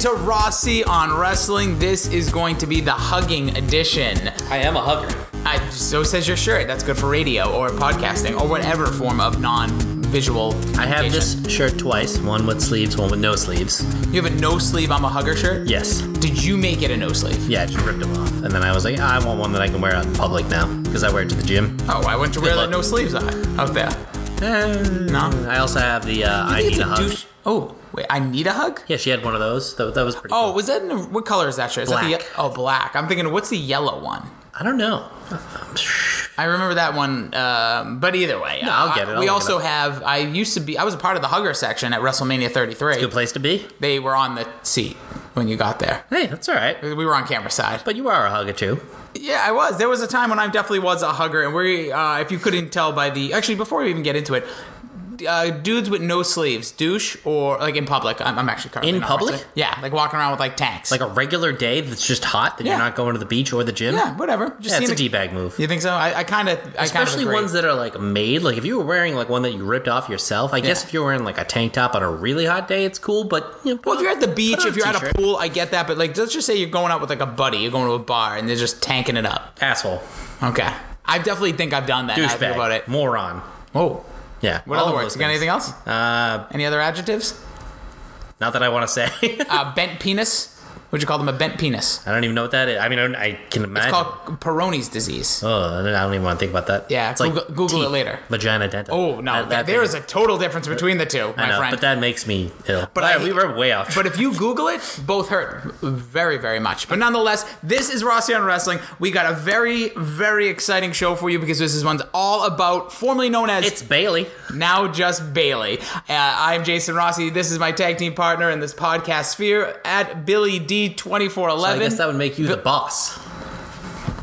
into Rossi on wrestling. This is going to be the hugging edition. I am a hugger. I, so says your shirt. That's good for radio or podcasting or whatever form of non-visual. I have this shirt twice. One with sleeves, one with no sleeves. You have a no sleeve I'm a hugger shirt. Yes. Did you make it a no sleeve? Yeah, I just ripped them off. And then I was like, "Ah, I want one that I can wear out in public now because I wear it to the gym. Oh, I went to wear that no sleeves out out there. no. I also have the uh, I need a hug. Oh, wait, I need a hug. Yeah, she had one of those. That, that was pretty. Oh, cool. was that in the, what color is that shirt? Is that Black. the, oh, black. I'm thinking, what's the yellow one? I don't know. I remember that one, um, but either way, No, I'll uh, get it, I'll we look it also have. I used to be. I was a part of the hugger section at WrestleMania 33. Good place to be. They were on the seat when you got there. Hey, that's all right. We were on camera side. But you are a hugger too. Yeah, I was. There was a time when I definitely was a hugger, and we, uh, if you couldn't tell by the, actually, before we even get into it, uh, dudes with no sleeves, douche, or like in public. I'm, I'm actually currently In not public? wrestling. Yeah, like walking around with like tanks. Like a regular day that's just hot that Yeah. you're not going to the beach or the gym. yeah, whatever. Just Yeah, it's a seeing d bag move. You think so? I kind of, I kind of Especially agree. ones that are like made. Like if you were wearing like one that you ripped off yourself, I guess if you're wearing like a tank top on a really hot day, it's cool. But you know, Well, if you're at the beach, on if you're at a t-shirt. pool, I get that. But like, let's just say you're going out with like a buddy, you're going to a bar, and they're just tanking it up. asshole, Okay, I definitely think I've done that. now I think about it. moron. Oh, Yeah. what all other words? You got anything else? Uh, Any other adjectives? not that I want to say. Uh, bent penis. Would you call them a bent penis? I don't even know what that is. I mean, I, I can imagine. It's called Peyronie's disease. oh, I don't even want to think about that. Yeah, it's Google- Google it later. Vagina, dental. Oh no, That- that there is a total difference between the two, my I know, friend. but that makes me ill. But I- we were way off. But if you Google it, both hurt very, very much. But nonetheless, this is Rossi on Wrestling. We got a very, very exciting show for you because this is one's all about formerly known as it's Bayley. now just Bayley. Uh, I'm Jason Rossi. This is my tag team partner in this podcast sphere at Billy D2411. So I guess that would make you the boss.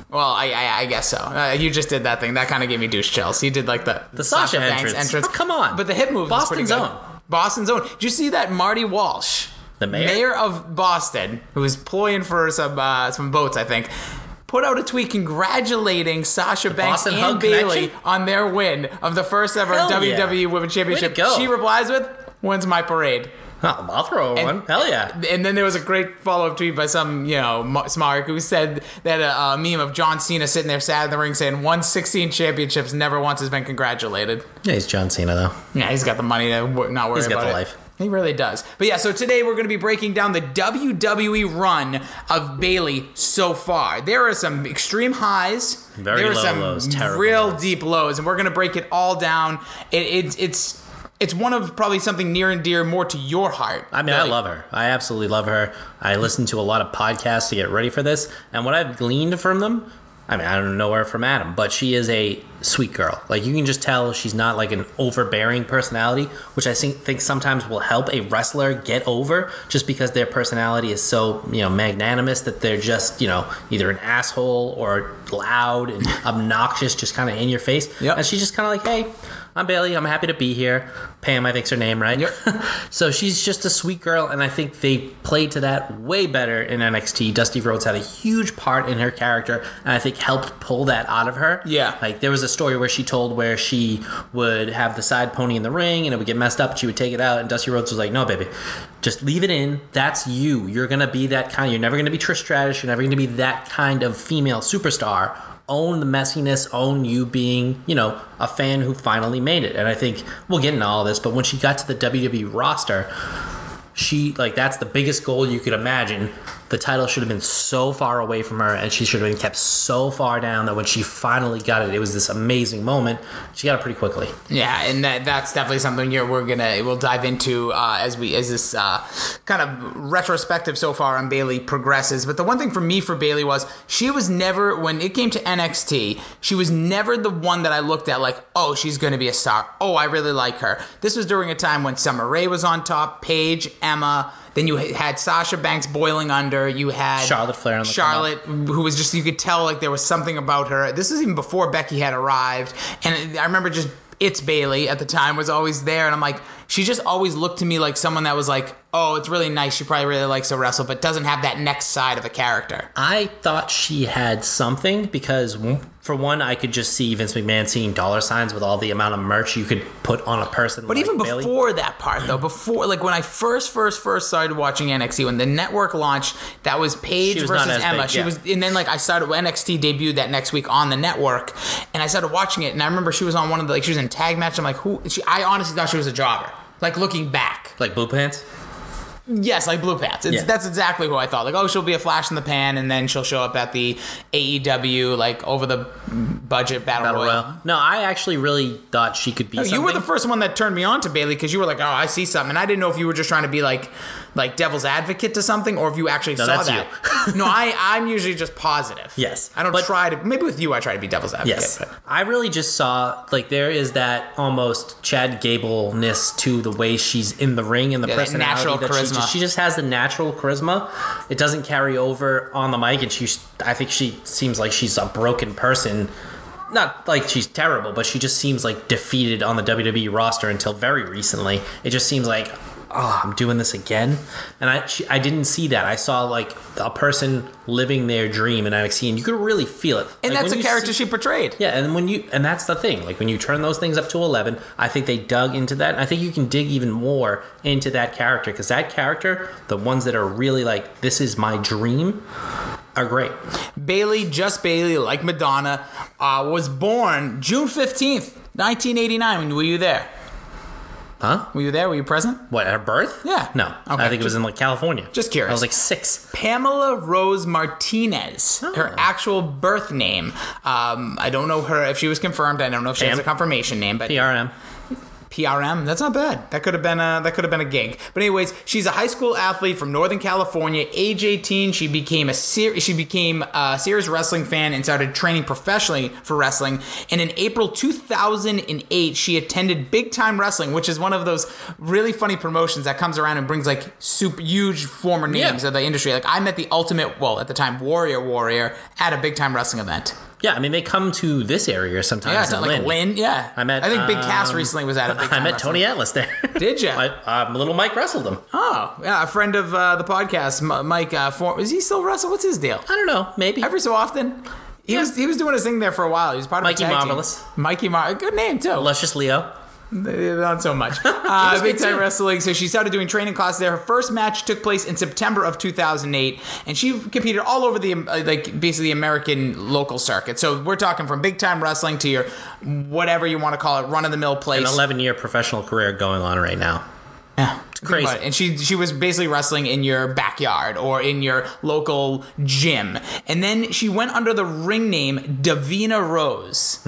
well, I, I, I guess so. Uh, you just did that thing. That kind of gave me douche chills. He did like the, The Sasha Banks entrance. Oh, come on. But the hip move Boston's was pretty good. own. Boston's own. Did you see that Marty Walsh? The mayor? of Boston, who was ploying for some uh, some votes, I think, put out a tweet congratulating Sasha Banks Boston and Bayley on their win of the first ever Hell WWE yeah. Women's Championship. She replies with, "When's my parade?" Oh, I'll throw one. Hell yeah. And then there was a great follow up tweet by some, you know, smart who said that a, uh meme of John Cena sitting there sad in the ring saying, won 16 championships, never once has been congratulated. Yeah, he's John Cena though. Yeah, he's got the money to w- not worry He's got about the it. life. He really does. But yeah, so today we're going to be breaking down the WWE run of Bayley so far. There are some extreme highs. Very there are some lows, terrible real lows. deep lows, and we're going to break it all down. It, it's it's it's one of probably something near and dear more to your heart. I mean, I love her. I absolutely love her. I listened to a lot of podcasts to get ready for this, and what I've gleaned from them, I mean, I don't know her from Adam, but she is a sweet girl. Like you can just tell she's not like an overbearing personality, which I think, think sometimes will help a wrestler get over, just because their personality is so you know magnanimous that they're just you know either an asshole or loud and obnoxious, just kind of in your face. Yep. And she's just kind of like, hey. I'm Bayley. I'm happy to be here. Pam, I think's her name, right? Yep. so she's just a sweet girl, and I think they played to that way better in NXT. Dusty Rhodes had a huge part in her character, and I think helped pull that out of her. Yeah. Like there was a story where she told where she would have the side pony in the ring, and it would get messed up. And she would take it out, and Dusty Rhodes was like, "No, baby, just leave it in. That's you. You're gonna be that kind. You're never gonna be Trish Stratus. You're never gonna be that kind of female superstar." Own the messiness, own you being, you know, a fan who finally made it. And I think we'll get into all this, but when she got to the WWE roster, she like that's the biggest goal you could imagine. The title should have been so far away from her, and she should have been kept so far down that when she finally got it, it was this amazing moment. She got it pretty quickly. Yeah, and that, that's definitely something you're, we're gonna we'll dive into uh, as we as this uh, kind of retrospective so far on Bayley progresses. But the one thing for me for Bayley was she was never when it came to NXT, she was never the one that I looked at like, oh, she's gonna be a star. Oh, I really like her. This was during a time when Summer Rae was on top, Paige, Emma. Then you had Sasha Banks boiling under. You had Charlotte Flair on the come Charlotte, who was just you could tell like there was something about her. This is even before Becky had arrived, and I remember just it's Bayley at the time was always there, and I'm like, she just always looked to me like someone that was like, oh, it's really nice. She probably really likes to wrestle, but doesn't have that next side of a character. I thought she had something because, for one, I could just see Vince McMahon seeing dollar signs with all the amount of merch you could put on a person. But like even Bayley. before that part, though, before like when I first, first, first started watching NXT, when the network launched, that was Paige was versus Emma. big, she yeah. was, and then like I started NXT debuted that next week on the network, and I started watching it, and I remember she was on one of the like she was in tag match. I'm like, who? She, I honestly thought she was a jobber. Like looking back, like blue pants. yes, like blue pants. It's, Yeah. That's exactly who I thought. Like, oh, she'll be a flash in the pan, and then she'll show up at the AEW like over the budget battle, Battle royal. Royal. No, I actually really thought she could be. No, you were the first one that turned me on to Bayley because you were like, "Oh, I see something," and I didn't know if you were just trying to be like, like devil's advocate to something, or if you actually No, saw that. no, I, I'm usually just positive. Yes, I don't but- try to. Maybe with you, I try to be devil's advocate. Yes, but- I really just saw like there is that almost Chad Gable ness to the way she's in the ring and the Yeah, that personality natural that she just, she just has the natural charisma. It doesn't carry over on the mic, and she I think she seems like she's a broken person. Not like she's terrible, but she just seems like defeated on the WWE roster until very recently. It just seems like, oh, I'm doing this again, and I she, I didn't see that. I saw like a person living their dream in NXT, and you could really feel it. and Like, that's a character see- she portrayed. yeah, and when you and that's the thing. Like when you turn those things up to eleven, I think they dug into that. And I think you can dig even more into that character because that character, the ones that are really like this is my dream, are great. Bayley, just Bayley, like Madonna, uh, was born June 15th, 1989. Were you there? Huh? Were you there? Were you present? What at her birth? Yeah. No, Okay, I think it was in like California. just curious. I was like six. Pamela Rose Martinez, her actual birth name. Um, I don't know her if she was confirmed. I don't know if she has a confirmation name, but PRM. PRM. That's not bad. That could have been a that could have been a gig. But anyways, she's a high school athlete from Northern California. Age 18, she became a ser- she became a serious wrestling fan and started training professionally for wrestling. And in April 2008, she attended Big Time Wrestling, which is one of those really funny promotions that comes around and brings like super huge former names Yeah. of the industry. Like I met the ultimate, well at the time, Warrior Warrior at a Big Time Wrestling event. Yeah, I mean they come to this area sometimes. Yeah, it's not like Lynn. Lynn. Yeah, I met, I think Big Cass um, recently was at a Big I met. Tony Atlas there. Did you? I, um, little Mike wrestled him. Oh, yeah, a friend of uh, the podcast, M- Mike. Uh, for, is he still wrestle? What's his deal? I don't know, maybe. Every so often, he Yeah. was he was doing his thing there for a while. He was part of Mikey a tag team. Marvelous. Mikey Mar, good name too. Luscious Leo. Not so much. Uh, Big Time. Wrestling. So she started doing training classes there. Her first match took place in September of 2008, and she competed all over the uh, like basically American local circuit. So we're talking from Big Time Wrestling to your whatever you want to call it, run of the mill place. An 11 year professional career going on right now. Yeah, It's crazy. And she she was basically wrestling in your backyard or in your local gym. And then she went under the ring name Davina Rose.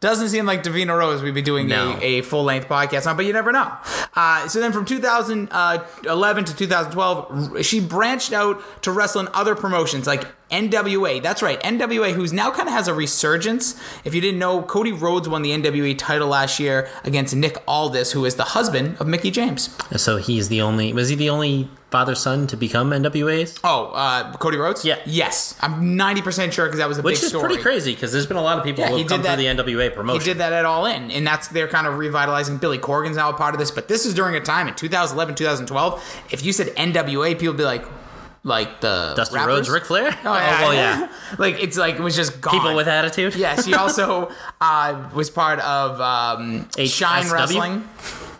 Doesn't seem like Davina Rose we'd be doing No. a, a full length podcast on, but you never know. Uh, so then from 2011 to 2012, she branched out to wrestle in other promotions like NWA. That's right, NWA, who's now kind of has a resurgence. If you didn't know, Cody Rhodes won the NWA title last year against Nick Aldis, who is the husband of Mickie James. So he's the only. Was he the only father son to become NWA's? Oh, uh, Cody Rhodes? Yeah. Yes. I'm 90% sure because that was a Which big is story. pretty crazy because there's been a lot of people Yeah, who have come did through the NWA promotion. He did that at All In, and that's they're kind of revitalizing. Billy Corgan's now a part of this, but this is during a time in 2011, 2012. If you said NWA, people would be like, like the Dusty rappers? Rhodes, Ric Flair? Oh, yeah. well, yeah. like it's like it was just gone. People with attitude? Yeah, she also uh, was part of um, Shine HSW? Wrestling.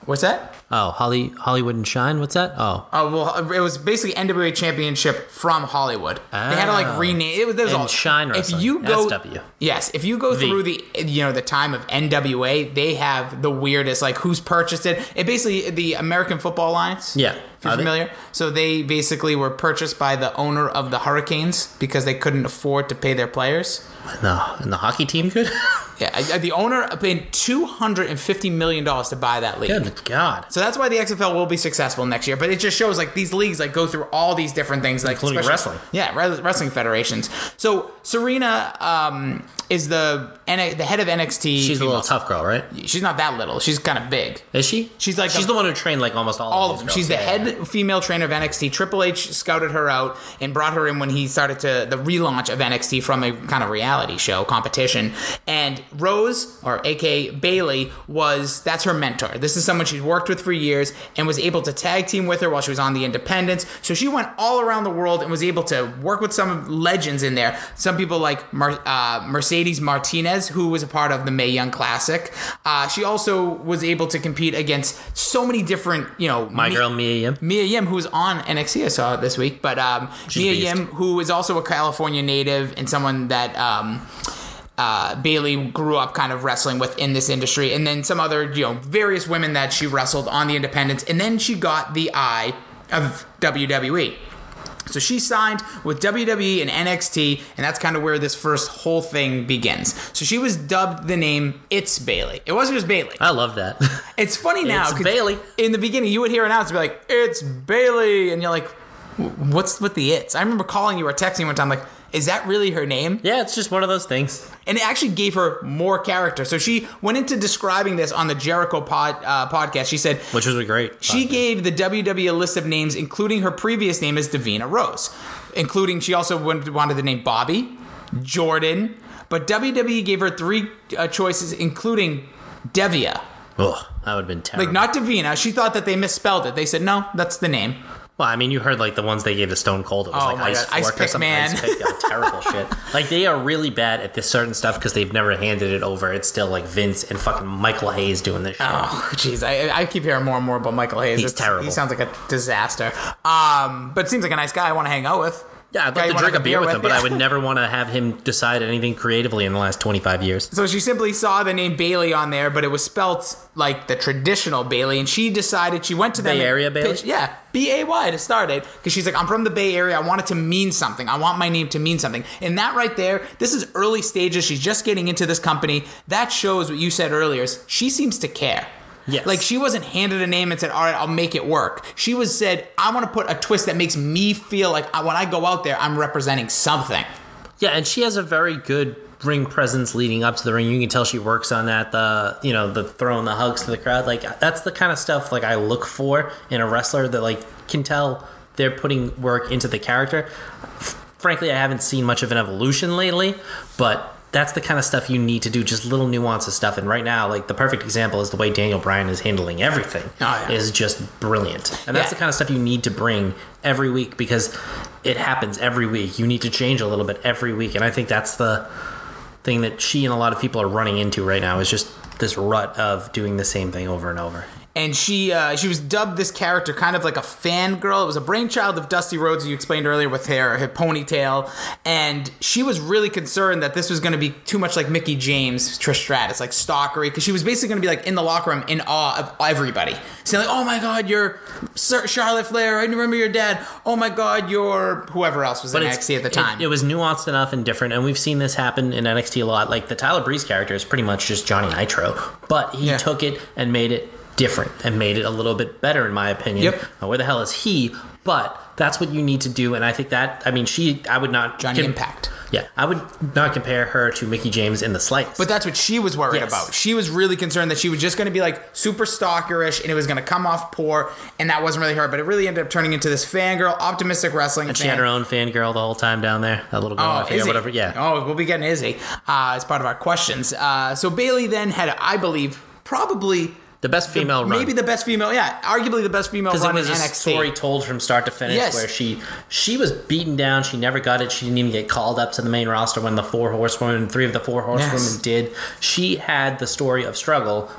What's that? Oh, Holly, Hollywood and Shine? What's that? Oh. Oh well, it was basically NWA Championship from Hollywood. They had to Oh. like rename it. Was, there was And all, Shine Wrestling. If you go, SW. yes, if you go V. through the you know the time of NWA, they have the weirdest like who's purchased it. It basically the American Football Alliance. Yeah. If you're Are they? familiar, so they basically were purchased by the owner of the Hurricanes because they couldn't afford to pay their players. No, and the hockey team could? Yeah, the owner paid two hundred and fifty million dollars to buy that league. Good God. So that's why the XFL will be successful next year. But it just shows like these leagues like go through all these different things, like Including wrestling. Yeah, wrestling federations. So Serena um, is the the head of NXT. She's a little tough girl, right? She's not that little. She's kind of big. Is she? She's like she's the- the one who trained like almost all, All of them. She's the. Yeah, head female trainer of NXT. Triple H scouted her out and brought her in when he started to the relaunch of NXT from a kind of reality show competition. And Rose, or aka Bayley, was that's her mentor. This is someone she's worked with for years and was able to tag team with her while she was on the Independents. So she went all around the world and was able to work with some legends in there. Some people like Mar- uh, Mercedes Martinez, who was a part of the Mae Young Classic. Uh, she also was able to compete against so many different, you know, My me- girl Mia Yim. Mia Yim, who's on NXT, I saw this week, but um, Mia beast. Yim, who is also a California native and someone that um, uh, Bayley grew up kind of wrestling with in this industry, and then some other, you know, various women that she wrestled on the independents, and then she got the eye of WWE. So she signed with WWE and NXT, and that's kind of where this first whole thing begins. So she was dubbed the name It's Bayley. It wasn't just Bayley. I love that. It's funny now. It's Bayley. In the beginning, you would hear an announcer be like, "It's Bayley," and you're like, "What's with the it's?" I remember calling you or texting you one time, like, "Is that really her name?" yeah, it's just one of those things. And it actually gave her more character. So she went into describing this on the Jericho pod, uh, podcast. She said Which was great. she podcast. gave the WWE a list of names, including her previous name as Davina Rose, including she also wanted wanted the name Bobby, Jordan, but WWE gave her three uh, choices, including Devia. Ugh, that would have been terrible. Like not Davina. She thought that they misspelled it. They said no, that's the name. Well, I mean, you heard like the ones they gave to Stone Cold. It was Oh like Ice God, Ice Fork or something. Man. Ice Pick, yeah, terrible shit. Like they are really bad at this certain stuff because they've never handed it over. It's still like Vince and fucking Michael Hayes doing this shit. Oh, jeez, I, I keep hearing more and more about Michael Hayes. He's It's- terrible. He sounds like a disaster. Um, but seems like a nice guy. I want to hang out with. Yeah, I'd love to drink a have beer with him, but. I would never want to have him decide anything creatively in the last twenty five years. So she simply saw the name Bailey on there, but it was spelt like the traditional Bailey, and she decided she went to the Bay Area Bayley? pitched- yeah, B A Y to start it because she's like, I'm from the Bay Area. I want it to mean something. I want my name to mean something. And that right there, this is early stages. She's just getting into this company. That shows what you said earlier. Is she seems to care. Yes. Like she wasn't handed a name and said, "All right, I'll make it work." She was said, "I want to put a twist that makes me feel like I- when I go out there, I'm representing something." Yeah, and she has a very good ring presence leading up to the ring. You can tell she works on that. The you know the throwing the hugs to the crowd. Like that's the kind of stuff like I look for in a wrestler that like can tell they're putting work into the character. Frankly, I haven't seen much of an evolution lately, but that's the kind of stuff you need to do. Just little nuances stuff. And right now, like the perfect example is the way Daniel Bryan is handling everything. Oh, yeah. Is just brilliant, and that's Yeah. the kind of stuff you need to bring every week because it happens every week. You need to change a little bit every week, and I think that's the thing that she and a lot of people are running into right now is just this rut of doing the same thing over and over. And she uh, she was dubbed this character kind of like a fangirl. It was a brainchild of Dusty Rhodes, you explained earlier, with her, her ponytail, and she was really concerned that this was going to be too much like Mickie James, Trish Stratus, like stalkery, because she was basically going to be like in the locker room in awe of everybody, saying like, "Oh my God, you're Sir Charlotte Flair. I remember your dad. Oh my God, you're whoever else was in NXT at the time." It, it was nuanced enough and different, and we've seen this happen in NXT a lot. Like the Tyler Breeze character is pretty much just Johnny Nitro, but he Yeah. took it and made it different and made it a little bit better, in my opinion. Yep. Now, where the hell is he? But that's what you need to do, and I think that I mean, she. I would not Johnny com- Impact. Yeah, I would not compare her to Mickie James in the slightest. But that's what she was worried Yes. about. She was really concerned that she was just going to be like super stalkerish and it was going to come off poor, and that wasn't really her. But it really ended up turning into this fangirl, optimistic wrestling. And she had her own fangirl the whole time down there. That little girl, I Oh, forget whatever. Yeah. Oh, we'll be getting Izzy uh, as part of our questions. Uh, so Bayley then had, I believe, probably The best female run. maybe the best female. Yeah, arguably the best female because it run in was a NXT. story told from start to finish Yes. where she she was beaten down she never got it she didn't even get called up to the main roster when the four horsewomen three of the four horsewomen Yes. did she had the story of struggle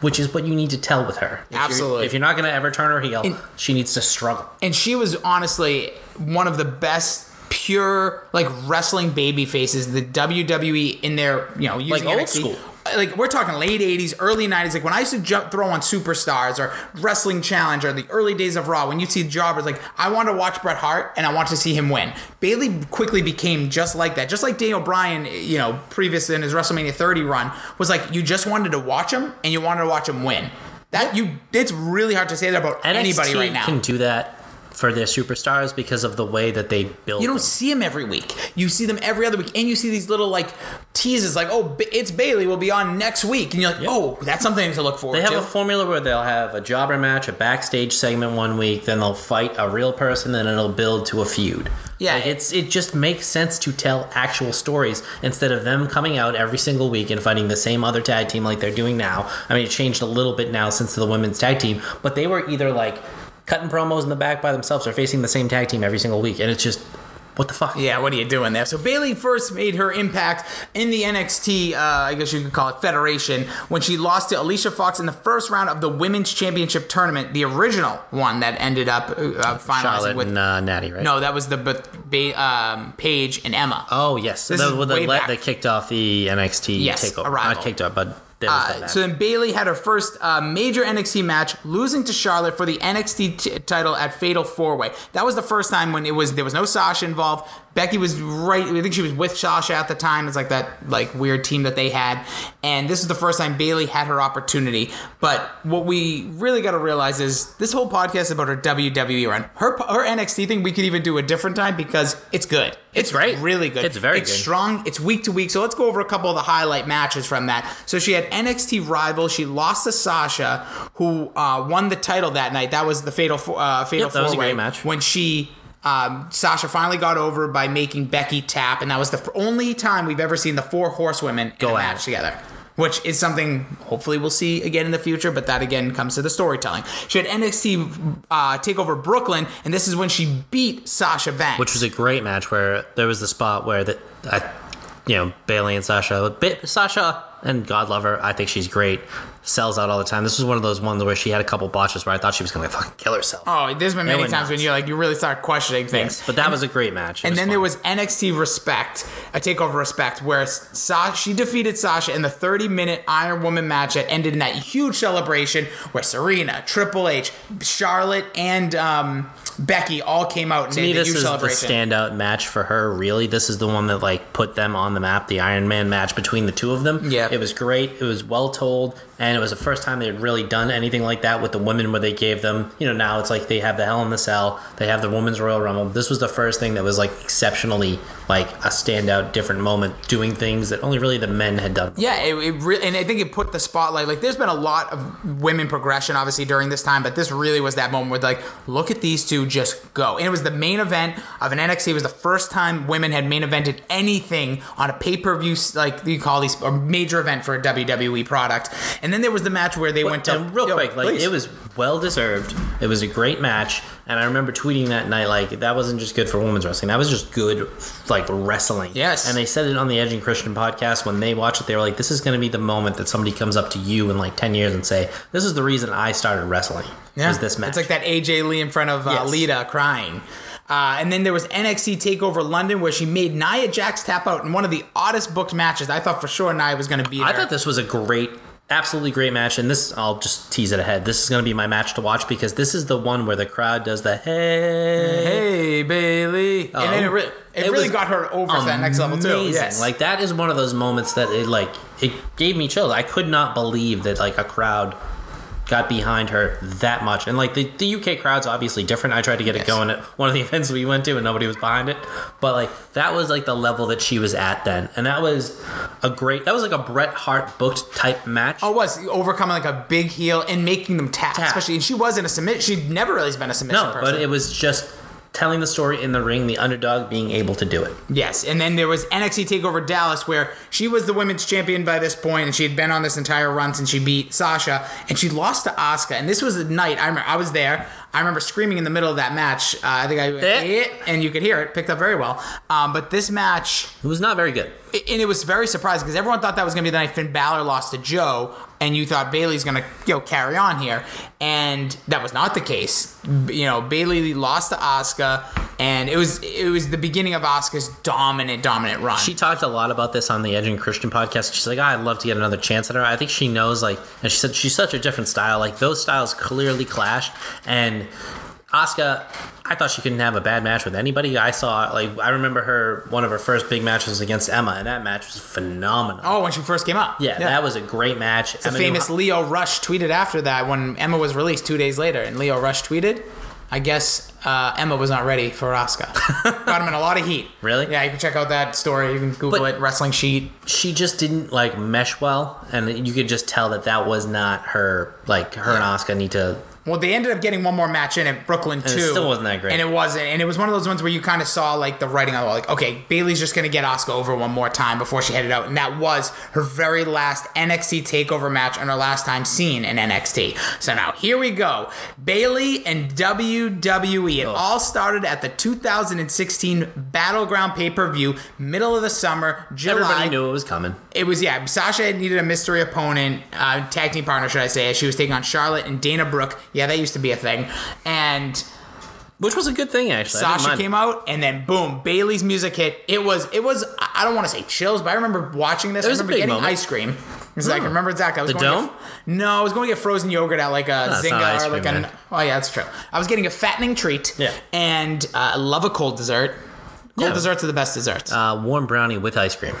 which is what you need to tell with her if Absolutely. you're, if you're not going to ever turn her heel she needs to struggle and she was honestly one of the best pure like wrestling baby faces the WWE in their you know using Like old NXT. school. Like we're talking late '80s, early '90s. Like when I used to jump, throw on Superstars or Wrestling Challenge or the early days of Raw, when you see jobbers, like I want to watch Bret Hart and I want to see him win. Bayley quickly became just like that, just like Daniel Bryan, you know, previous in his WrestleMania 30 run, was like you just wanted to watch him and you wanted to watch him win. That you, it's really hard to say that about NXT anybody right now. can do that for their superstars because of the way that they build. You don't them. see them every week. You see them every other week, and you see these little like teases, like, "Oh, it's Bayley will be on next week," and you're like, "Oh, that's something to look forward They have to." a formula where they'll have a jobber match, a backstage segment one week, then they'll fight a real person, then it'll build to a feud. Yeah. like it's it just makes sense to tell actual stories instead of them coming out every single week and fighting the same other tag team like they're doing now. I mean, it changed a little bit now since the women's tag team, but they were either like cutting promos in the back by themselves or facing the same tag team every single week, and it's just what the fuck. Yeah, what are you doing there? So Bayley first made her impact in the NXT, uh, I guess you could call it Federation, when she lost to Alicia Fox in the first round of the Women's Championship tournament, the original one that ended up uh, finalizing Charlotte with. and uh, Natty, right? no, that was the but ba- um, Paige and Emma. Oh yes, This the, is the way let back. that kicked off the NXT Yes, takeover. Arrival. Not kicked off, but there was Uh, so then Bayley had her first uh, major NXT match, losing to Charlotte for the NXT t- title at Fatal Four Way. That was the first time when it was there was no Sasha involved. Becky was right. I think she was with Sasha at the time. It's like that like weird team that they had, and this is the first time Bayley had her opportunity. But what we really got to realize is this whole podcast is about her WWE run. Her her NXT thing we could even do a different time because it's good. It's, great. really good. It's very it's good. strong. It's week to week. So let's go over a couple of the highlight matches from that. So she had NXT rival. She lost to Sasha, who uh, won the title that night. That was the fatal uh, fatal Yep, that was a four-way match. when she. Um, Sasha finally got over by making Becky tap, and that was the f- only time we've ever seen the four horsewomen in Go a match together. Which is something hopefully we'll see again in the future, but that again comes to the storytelling. She had NXT uh, take over Brooklyn, and this is when she beat Sasha Banks. which was a great match where there was the spot where the, I, you know, Bayley and Sasha, Sasha and God love her, I think she's great, sells out all the time. This was one of those ones where she had a couple botches where I thought she was going to fucking kill herself. Oh, there's been many times when you're like, you really start questioning things. but that was a great match. It And then there was NXT Respect, a takeover Respect, where she defeated Sasha in the 30 minute Iron Woman match that ended in that huge celebration where Serena, Triple H, Charlotte, and um, Becky all came out and To me, this is the standout match for her. Really, this is the one that like put them on the map. The Iron Man match between the two of them. Yeah. it was great. It was well told, and it was the first time they had really done anything like that with the women, where they gave them. You know, now it's like they have the Hell in the Cell, they have the Women's Royal Rumble. This was the first thing that was like exceptionally like a standout, different moment, doing things that only really the men had done. Yeah, it, it really, and I think it put the spotlight. Like, there's been a lot of women progression, obviously, during this time, but this really was that moment where, like, look at these two just go. And it was the main event of an NXT. It was the first time women had main evented anything on a pay per view, like you call these, a major event for a WWE product. And then there was the match where they went to And real Yo, quick, like please. it was well deserved. It was a great match, and I remember tweeting that night like that wasn't just good for women's wrestling. That was just good, like wrestling. Yes. And they said it on the Edge and Christian podcast when they watched it. They were like, "This is going to be the moment that somebody comes up to you in like ten years and say, this is the reason I started wrestling." Yeah. Was this match? It's like that AJ Lee in front of uh, Yes. Lita crying. Uh, and then there was NXT Takeover London where she made Nia Jax tap out in one of the oddest booked matches. I thought for sure Nia was going to be. I thought this was a great, absolutely great match, and this I'll just tease it ahead. This is going to be my match to watch because this is the one where the crowd does the hey. Hey Bayley, and then it, re- it, It really got her over to that next level too. Yes, Like that is one of those moments that it like it gave me chills. I could not believe that like a crowd got behind her that much. And like the, the UK crowd's obviously different. I tried to get Yes. it going at one of the events we went to and nobody was behind it. But like that was like the level that she was at then. And that was a great that was like a Bret Hart booked type match. oh, it was overcoming like a big heel and making them tap, Tap. especially. And she wasn't a submission. She'd never really been a submission no, person. but it was just telling the story in the ring, the underdog being able to do it. Yes, and then there was NXT Takeover Dallas, where she was the women's champion by this point, and she had been on this entire run since she beat Sasha, and she lost to Asuka. And this was the night I remember I was there. I remember screaming in the middle of that match. Uh, I think I Eh. eh, and you could hear it, picked up very well. Um, but this match, It was not very good. and it was very surprising because everyone thought that was going to be the night Finn Balor lost to Joe, and you thought Bayley's going to you know carry on here, and that was not the case. You know, Bayley lost to Asuka, and it was it was the beginning of Asuka's dominant, dominant run. She talked a lot about this on the Edge and Christian podcast. She's like, oh, I'd love to get another chance at her. I think she knows, like, and she said she's such a different style. Like, those styles clearly clashed. And Asuka, I thought she couldn't have a bad match with anybody. I saw, like, I remember her, one of her first big matches against Emma, and that match was phenomenal. oh, when she first came up, yeah, that was a great match. the famous Lio Rush tweeted after that when Emma was released two days later, and Lio Rush tweeted, I guess uh, Emma was not ready for Asuka. Got him in a lot of heat. Really? Yeah, you can check out that story. You can Google But- it. Wrestling Sheet. She just didn't like mesh well, and you could just tell that that was not her. Like her and Asuka need to. Well, they ended up getting one more match in at Brooklyn too. it still wasn't that great. And it wasn't. And it was one of those ones where you kind of saw like the writing on the wall. Like, okay, Bayley's just gonna get Asuka over one more time before she headed out, and that was her very last NXT Takeover match and her last time seen in NXT. So now here we go, Bayley and WWE. It all started at the 2016 Battleground pay per view, middle of the summer, July. Everybody knew it was coming. It was yeah. Sasha needed a mystery opponent, uh, tag team partner, should I say? As she was taking on Charlotte and Dana Brooke. Yeah, that used to be a thing. And Which was a good thing, actually. Sasha came out, and then boom, Bayley's music hit. It was it was I don't want to say chills, but I remember watching this. It was I a remember big getting moment. ice cream. Because I can remember exactly. I was The going Dome? get, no, I was going to get frozen yogurt at like a not Zynga or like cream, a. man. Oh yeah, that's true. I was getting a fattening treat. Yeah. And uh, I love a cold dessert. Cold Yeah. desserts are the best desserts. Uh, warm brownie with ice cream.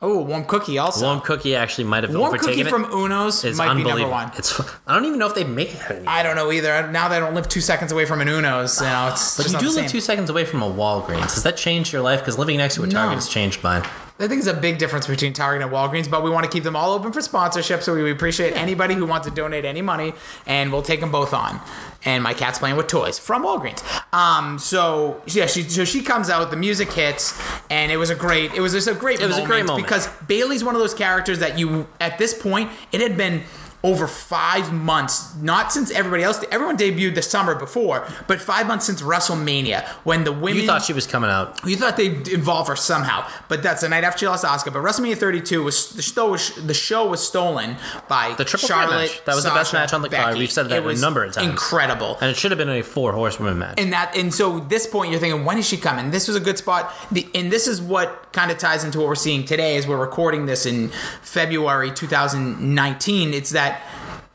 Oh, warm cookie also. Warm cookie actually might have Warm overtaken cookie it. from Uno's It's might be number one. It's. I don't even know if they make it anymore. I don't know either. Now that I don't live two seconds away from an Uno's, you know, it's But you do live two seconds away from a Walgreens. Has that changed your life? Because living next to a Target has changed mine. I think there's a big difference between Target and Walgreens, but we want to keep them all open for sponsorship. So we appreciate anybody who wants to donate any money, and we'll take them both on. And my cat's playing with toys from Walgreens. Um, so yeah, she so she comes out, the music hits, and it was a great. It was just a great. It was a great moment. because Bayley's one of those characters that you at this point it had been. Over five months, not since everybody else, everyone debuted the summer before, but five months since WrestleMania when the women You thought she was coming out. you thought they'd involve her somehow, but that's the night after she lost Asuka. But WrestleMania 32 was the show was the show was stolen by The triple Charlotte. match. That was the best match on the card. We've said that It a was number of times. Incredible. And it should have been a four horsewoman match. And that and so this point you're thinking when is she coming? This was a good spot. The, and this is what kind of ties into what we're seeing today as we're recording this in February 2019. It's that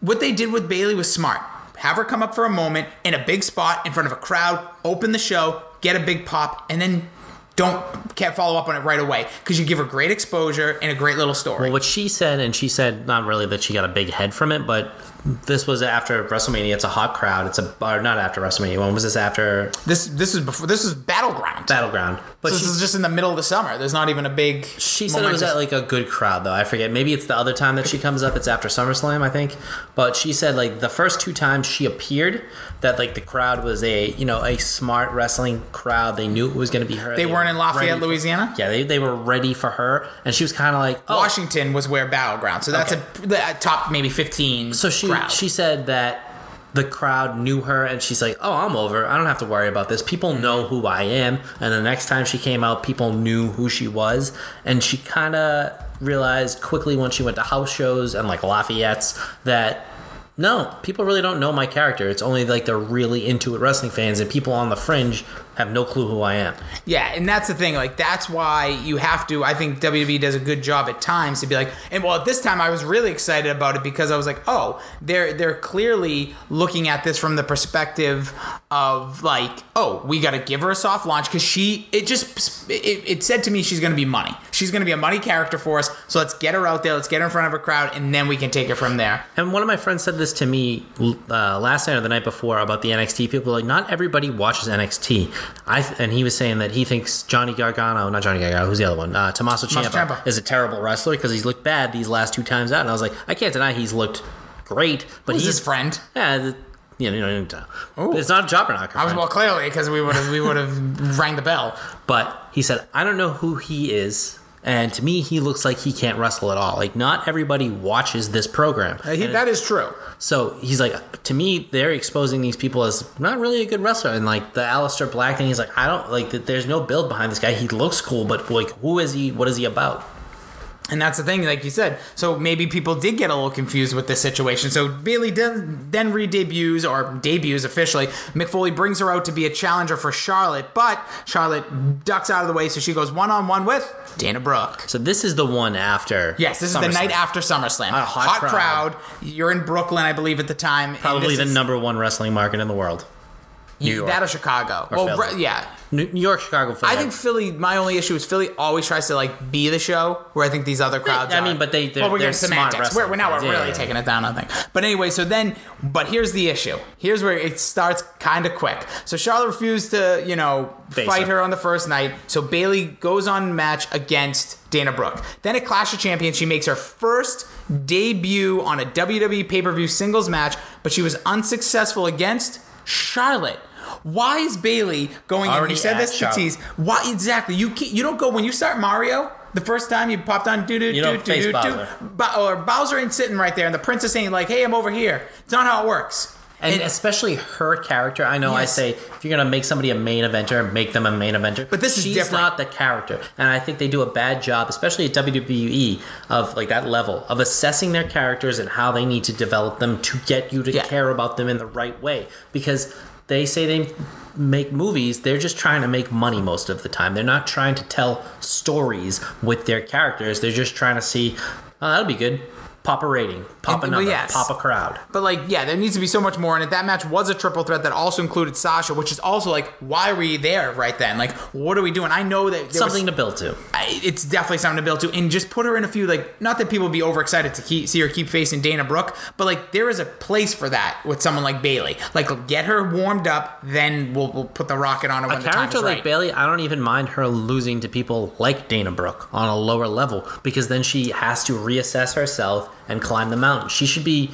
what they did with Bayley was smart. Have her come up for a moment in a big spot in front of a crowd, open the show, get a big pop, and then don't can't follow up on it right away because you give her great exposure and a great little story. Well, what she said, and she said not really that she got a big head from it, but this was after WrestleMania. It's a hot crowd. It's a or not after WrestleMania. When was this after this this is before this is battleground. Battleground? But So she, this is just in the middle of the summer. There's not even a big. she said it was at like a good crowd though. I forget. Maybe it's the other time that she comes up. It's after SummerSlam, I think. But she said like the first two times she appeared, that like the crowd was a you know a smart wrestling crowd. They knew it was going to be her. They weren't in Lafayette, for- Louisiana? Yeah, they, they were ready for her, and she was kind of like oh, Washington was where battleground. So that's Okay. a the top maybe 15. So she crowd. she said that the crowd knew her and she's like, "Oh, I'm over. I don't have to worry about this. People know who I am." And the next time she came out, people knew who she was, and she kind of realized quickly when she went to house shows and like Lafayette's that no, people really don't know my character. It's only like they're really into it wrestling fans and people on the fringe have no clue who I am. Yeah, and that's the thing. Like that's why you have to. I think WWE does a good job at times to be like. And well, at this time, I was really excited about it because I was like, oh, they're they're clearly looking at this from the perspective of like, oh, we got to give her a soft launch because she. It just it, it said to me she's going to be money. She's going to be a money character for us. So let's get her out there. Let's get her in front of a crowd, and then we can take it from there. And one of my friends said this to me uh, last night or the night before about the NXT. People like, not everybody watches NXT. I th- and he was saying that he thinks Johnny Gargano, not Johnny Gargano, who's the other one? Uh, Tommaso Ciampa Ciampa. is a terrible wrestler because he's looked bad these last two times out. And I was like, I can't deny he's looked great, but Who's he's his friend? Yeah, the, you know, you know, but it's not a jobber knocker. I was friend. well clearly because we would have we would have rang the bell. But he said, I don't know who he is. And to me, he looks like he can't wrestle at all. Like, not everybody watches this program. Uh, He, that is true. So he's like, to me, they're exposing these people as not really a good wrestler. And like the Aleister Black thing, he's like, I don't like that. There's no build behind this guy. He looks cool, but like, who is he? What is he about? And that's the thing, like you said. So maybe people did get a little confused with this situation. So Bayley then, then re-debuts or debuts officially. Mick Foley brings her out to be a challenger for Charlotte, but Charlotte ducks out of the way, so she goes one on one with Dana Brooke. So this is the one after. Yes, this is the SummerSlam. night after SummerSlam. A hot crowd. crowd. You're in Brooklyn, I believe, at the time. Probably the is- number one wrestling market in the world. New York. That or Chicago. Or well, Philly. yeah. New New York, Chicago, Philly. I think Philly. My only issue is Philly always tries to like be the show, where I think these other crowds. I are. mean, but they- they're- well, we're they're getting smart. We're, we're now we're Yeah, really yeah, taking it down. I think. But anyway, so then, but here's the issue. Here's where it starts kind of quick. So Charlotte refused to, you know, Face fight her. her on the first night. So Bayley goes on match against Dana Brooke. Then at Clash of Champions, she makes her first debut on a WWE pay per view singles match, but she was unsuccessful against Charlotte. Why is Bayley going? And you said this to tease. Why exactly? You can't- you don't go when you start Mario. The first time you popped on doo doo You doo don't doo face doo or Bowser ain't sitting right there, and the princess ain't like, "Hey, I'm over here." It's not how it works. And especially her character, I know I say if you're gonna make somebody a main eventer, make them a main eventer. But this is she's not the character, and I think they do a bad job, especially at WWE, of like that level of assessing their characters and how they need to develop them to get you to Yeah. care about them in the right way. Because they say they make movies, they're just trying to make money most of the time. They're not trying to tell stories with their characters. They're just trying to see, oh, that'll be good. Pop a rating, pop And- a number, yes. pop a crowd. But like, yeah, there needs to be so much more in it. That match was a triple threat that also included Sasha, which is also like, why are you there right then? Like, what are we doing? I know that there was- Something to build to. I- it's definitely something to build to, and just put her in a few like not that people would be overexcited to keep, see her keep facing Dana Brooke, but like there is a place for that with someone like Bayley. Like get her warmed up, then we'll, we'll put the rocket on her when a the time character like right. Bayley, I don't even mind her losing to people like Dana Brooke on a lower level because then she has to reassess herself and climb the mountain. She should be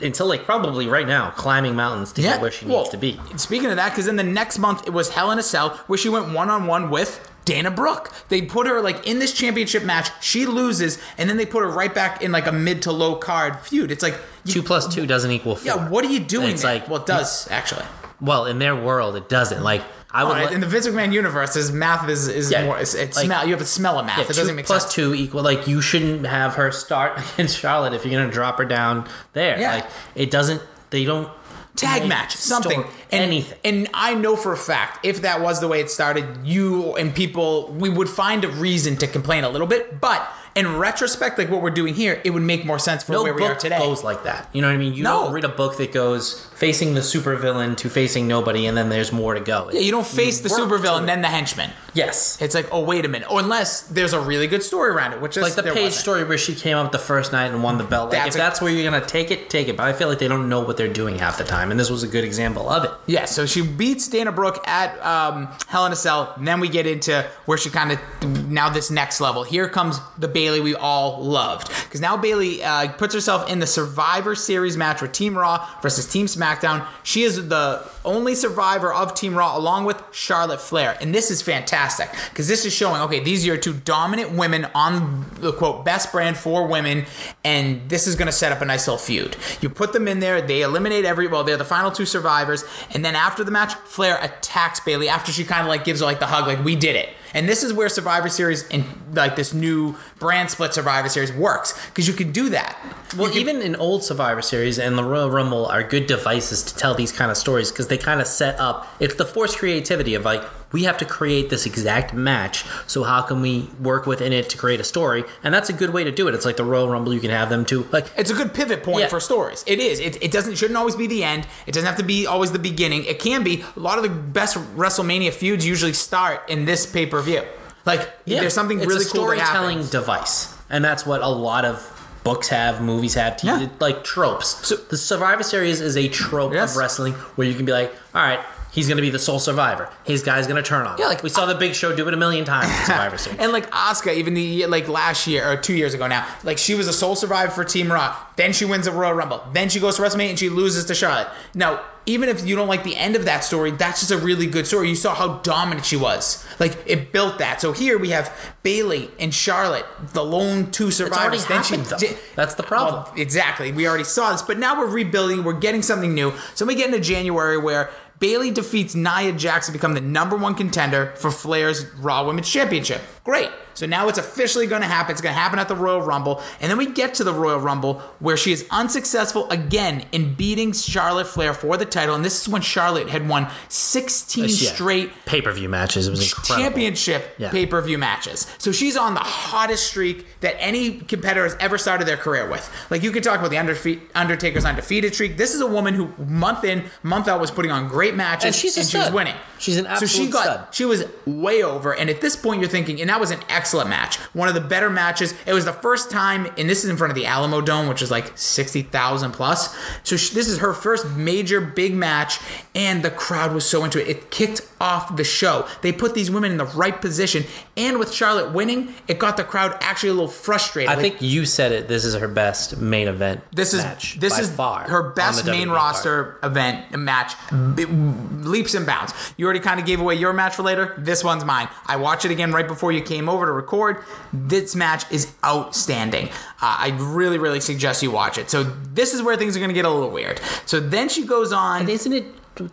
until like probably right now climbing mountains to get where she well, needs to be. Speaking of that, because then the next month it was Hell in a Cell where she went one on one with Dana Brooke. They put her like in this championship match. She loses, and then they put her right back in like a mid to low card feud. It's like you, Two plus two doesn't equal four. Yeah, what are you doing? It's there? like- well, it does actually. Well, in their world, it doesn't. Like I would. Right, let- in the Vince McMahon universe, his math is is Yeah, more. It's, it's like- smell. You have to smell a math. yeah, it doesn't make plus sense. two equal. Like you shouldn't have her start against Charlotte if you're gonna drop her down there. Yeah. Like it doesn't. They don't Tag match, something, and, anything. And I know for a fact, if that was the way it started, you and people, we would find a reason to complain a little bit. But in retrospect, like what we're doing here, it would make more sense for no where we are today. goes like that. You know what I mean? You No. don't read a book that goes facing the supervillain to facing nobody, and then there's more to go. yeah, you don't face the work supervillain, then the henchman. yes, It's like, oh wait a minute, or unless there's a really good story around it, which is like the page wasn't. story where she came up the first night and won the belt. Like That's if a- that's where you're gonna take it, take it. But I feel like they don't know what they're doing half the time, and this was a good example of it. Yeah, so she beats Dana Brooke at um, Hell in a Cell. And then we get into where she kind of now this next level. Here comes the Bayley we all loved because now Bayley uh, puts herself in the Survivor Series match with Team Raw versus Team SmackDown. She is the only survivor of Team Raw along with Charlotte Flair, and this is fantastic because this is showing okay these are two dominant women on the quote best brand for women, and this is going to set up a nice little feud. You put them in there, they eliminate every well they're the final two survivors, and then after the match, Flair attacks Bayley after she kind of like gives her like the hug like we did it. And this is where Survivor Series and like this new brand split Survivor Series works because you can do that. Well, can- even in old Survivor Series and the Royal Rumble are good devices to tell these kind of stories because they kind of set up. It's the forced creativity of like we have to create this exact match. So how can we work within it to create a story? And that's a good way to do it. It's like the Royal Rumble. You can have them to like It's a good pivot point Yeah. for stories. It is. It, it doesn't shouldn't always be the end. It doesn't have to be always the beginning. It can be. A lot of the best WrestleMania feuds usually start in this pay per view. Like there's something it's really a cool storytelling happens. device, and that's what a lot of books have, movies have, TV, Yeah. like tropes. So the Survivor Series is a trope Yes. of wrestling where you can be like, all right. He's gonna be the sole survivor. His guy's gonna turn on. him. Yeah, like- we saw the Big Show do it a million times in Survivor Series. And like Asuka, even the like last year or two years ago now, like she was a sole survivor for Team Raw. Then she wins a Royal Rumble. Then she goes to WrestleMania and she loses to Charlotte. Now, even if you don't like the end of that story, that's just a really good story. You saw how dominant she was. Like it built that. So here we have Bayley and Charlotte, the lone two survivors. already happened, though. That's the problem. Well, exactly. We already saw this, but now we're rebuilding. We're getting something new. So we get into January where Bayley defeats Nia Jax to become the number one contender for Flair's Raw Women's Championship. Great. So now it's officially going to happen. It's going to happen at the Royal Rumble. And then we get to the Royal Rumble where she is unsuccessful again in beating Charlotte Flair for the title. And this is when Charlotte had won 16 straight pay per view matches. It was incredible. championship Yeah. pay per view matches. So she's on the hottest streak that any competitor has ever started their career with. Like you could talk about the Underfe- Undertaker's undefeated streak. This is a woman who month in, month out was putting on great matches, And she's a she was winning. She's an absolute so she got stud. she was way over. And at this point, you're thinking, and that was an excellent match, one of the better matches. It was the first time, and this is in front of the Alamo Dome, which is like sixty thousand plus. So she, this is her first major big match, and the crowd was so into it. It kicked off the show. They put these women in the right position, and with Charlotte winning, it got the crowd actually a little frustrated. I Like, think you said it. This is her best main event. this is match this by is far her best main WWE roster event match, leaps and bounds. You already kind of gave away your match for later. This one's mine. I watched it again right before you came over to record. This match is outstanding. Uh, I really, really suggest you watch it. So this is where things are going to get a little weird. So then she goes on. And isn't it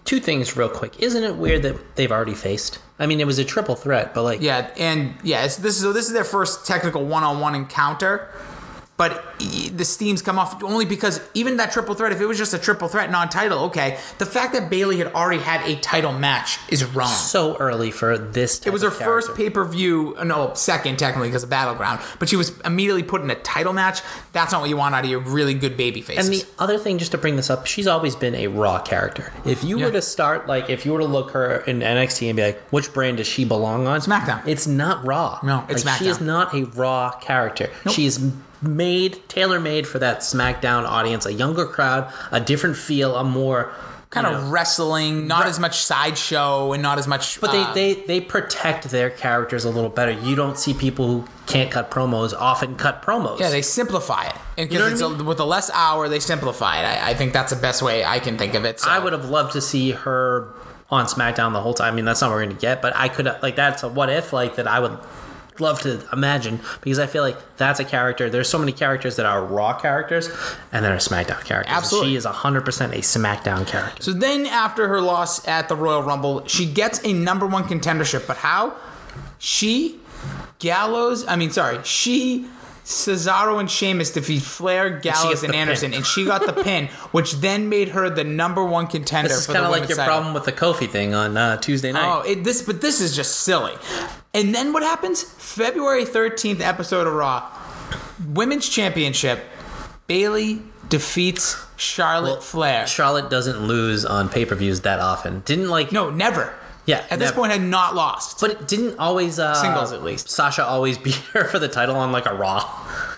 two things real quick? Isn't it weird that they've already faced? I mean, it was a triple threat, but like, Yeah, and yeah, this is so this is their first technical one-on-one encounter. But the steams come off only because even that triple threat, if it was just a triple threat non-title, okay. The fact that Bayley had already had a title match is wrong. so early for this. It was her first pay-per-view, uh, no, second technically because of Battleground, but she was immediately put in a title match. That's not what you want out of your really good baby faces. And the other thing, just to bring this up, she's always been a Raw character. If you Yeah. were to start, like, if you were to look her in NXT and be like, which brand does she belong on? SmackDown. It's not Raw. No, it's like, She is not a Raw character. She is made, tailor made for that SmackDown audience, a younger crowd, a different feel, a more kind of know, wrestling, not as much sideshow and not as much. But uh, they, they they protect their characters a little better. You don't see people who can't cut promos often cut promos. Yeah, they simplify it. And You know because I a, with the less hour, they simplify it. I, I think that's the best way I can think of it. So. I would have loved to see her on SmackDown the whole time. I mean, that's not what we're going to get, but I could like that's a what if like that I would love to imagine because I feel like that's a character. There's so many characters that are Raw characters and then are SmackDown characters. Absolutely. she is 100% a SmackDown character. So then, after her loss at the Royal Rumble, she gets a number one contendership. But how? She, Gallows, I mean, sorry, she, Cesaro, and Sheamus defeat Flair, Gallows, gets and Anderson, and she got the pin, which then made her the number one contender This is kind of like your title. problem with the Kofi thing on uh, Tuesday night. Oh, it, this, but this is just silly. And then what happens? February 13th episode of Raw, Women's Championship, Bayley defeats Charlotte Flair. Charlotte doesn't lose on pay per views that often. Didn't like No, never. Yeah, At this never. point, had not lost. But it didn't always uh, Singles, at least. Sasha always beat her for the title on like a Raw.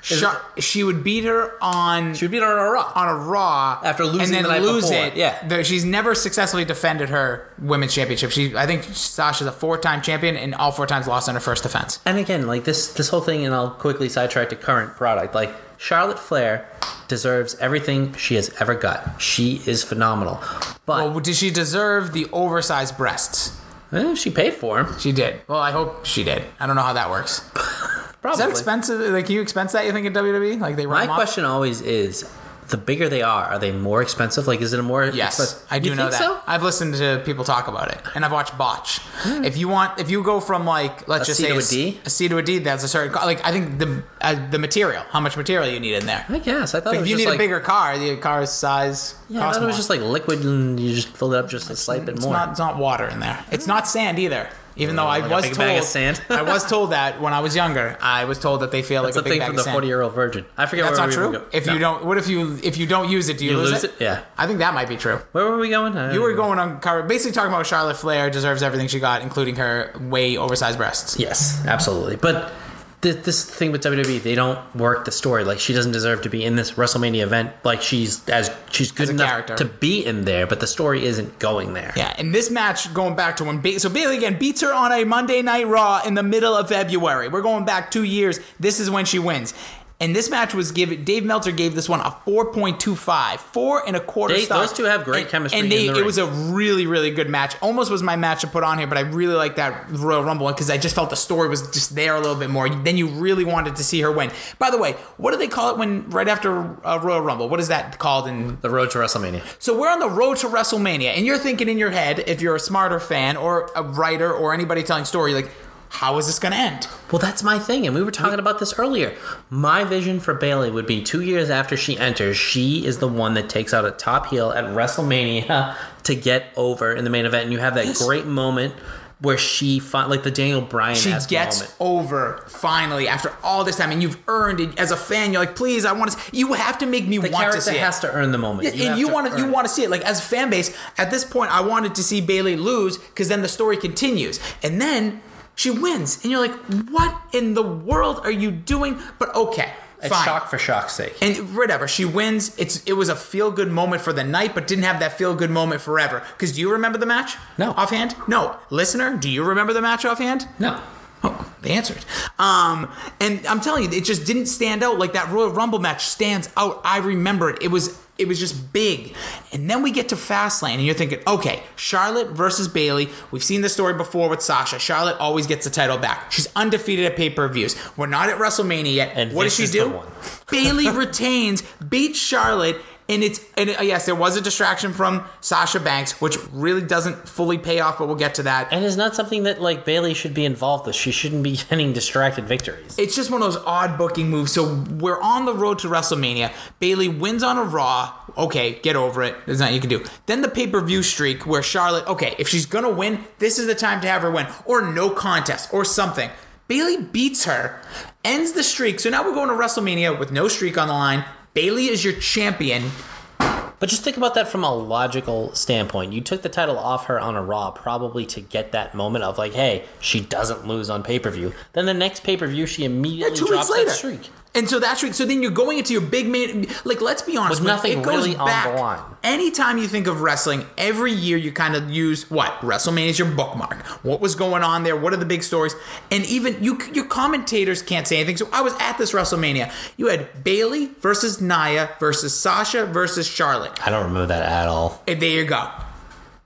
Char- she would beat her on She would beat her on a Raw. on a Raw After losing and then the night lose before. it. Yeah. The- she's never successfully defended her women's championship. She, I think, Sasha's a four-time champion and all four times lost on her first defense. And again, like this this whole thing, and I'll quickly sidetrack to current product. Like Charlotte Flair deserves everything she has ever got. She is phenomenal. But Well, did she deserve the oversized breasts? Eh, she paid for them. She did. Well, I hope she did. I don't know how that works. Is Probably. that expensive? Like, you expense that? You think in WWE? Like they run My off? question always is: the bigger they are, are they more expensive? Like, is it a more Yes, expensive? I do know that. So? I've listened to people talk about it, and I've watched Botch. If you want, if you go from like, let's Hmm. A just C say to a D? a C to a D, that's a certain. Like, I think the uh, the material, how much material you need in there. I guess I thought it If you need like, a bigger car, the car's size Yeah, I thought it was more. just like liquid, and you just fill it up just a slight bit It's more. not, it's not water in there. It's not sand either. Even though I Like a was told, bag of sand? I was told that when I was younger. I was told that they feel That's like the a big thing bag from of the forty-year-old virgin. I forget That's where not we were true. If No. you don't, what if you if you don't use it? Do you, You lose, lose it? it? Yeah. I think that might be true. Where were we going? I You were know. going on car, basically talking about Charlotte Flair deserves everything she got, including her way oversized breasts. Yes, absolutely. But th- this thing with WWE, they don't work the story. Like she doesn't deserve to be in this WrestleMania event. Like she's as she's good As enough character. to be in there, but the story isn't going there. Yeah, and this match going back to when ba- so Bayley again beats her on a Monday Night Raw in the middle of February. We're going back two years. This is when she wins. And this match was given. Dave Meltzer gave this one a four point two five, four and a quarter They- those two have great and, chemistry and they, the it ring. was a really, really good match. Almost was my match to put on here, but I really like that Royal Rumble one because I just felt the story was just there a little bit more. Then you really wanted to see her win. By the way, what do they call it when right after uh, Royal Rumble? What is that called in The road to WrestleMania. so we're on the road to WrestleMania, and you're thinking in your head, if you're a smarter fan or a writer or anybody telling story, like, how is this going to end? Well, that's my thing, and we were talking about this earlier. My vision for Bayley would be two years after she enters, she is the one that takes out a top heel at WrestleMania to get over in the main event, and you have that great moment where she fi- like the Daniel Bryan she gets moment. over finally after all this time, and you've earned it as a fan. You're like, please, I want to. You have to make me The want to see it. has to earn the moment. Yeah, and you want to you want to see it like as a fan base. At this point, I wanted to see Bayley lose because then the story continues, and then she wins, and you're like, what in the world are you doing? But okay, It's fine. shock for shock's sake. And whatever, she wins. It's it was a feel good moment for the night, but didn't have that feel good moment forever. Because do you remember the match? No. Offhand? No. Listener, do you remember the match offhand? no. Oh, they answered. Um, and I'm telling you, it just didn't stand out like that Royal Rumble match stands out. I remember it. It was it was just big. And then we get to Fastlane, and you're thinking, okay, Charlotte versus Bayley. We've seen this story before with Sasha. Charlotte always gets the title back. She's undefeated at pay per views. We're not at WrestleMania yet. And what does she do? Bayley retains, beats Charlotte. And it's and uh, yes, there was a distraction from Sasha Banks, which really doesn't fully pay off, but we'll get to that. And it's not something that like Bayley should be involved with. She shouldn't be getting distracted victories. it's just one of those odd booking moves. So we're on the road to WrestleMania. Bayley wins on a Raw. Okay, get over it. There's nothing you can do. Then the pay per view streak where Charlotte, okay, if she's gonna win, this is the time to have her win, or no contest, or something. Bayley beats her, ends the streak. So now we're going to WrestleMania with no streak on the line. Bayley is your champion. But just think about that from a logical standpoint. You took the title off her on a Raw probably to get that moment of like, hey, she doesn't lose on pay per view. Then the next pay per view, she immediately two drops that streak. And so that's so then you're going into your big main like let's be honest With nothing it goes really on back. the line. Anytime you think of wrestling, every year you kind of use what WrestleMania is your bookmark. What was going on there? What are the big stories? And even you, your commentators can't say anything. So I was at this WrestleMania. You had Bayley versus Nia versus Sasha versus Charlotte. I don't remember that at all. And there you go.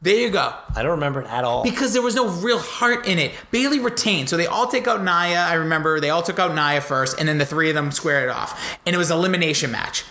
There you go I don't remember it at all. because there was no real heart in it. Bayley retained, so they all take out Nia. I remember they all took out Nia first, and then the three of them squared it off, and it was elimination match.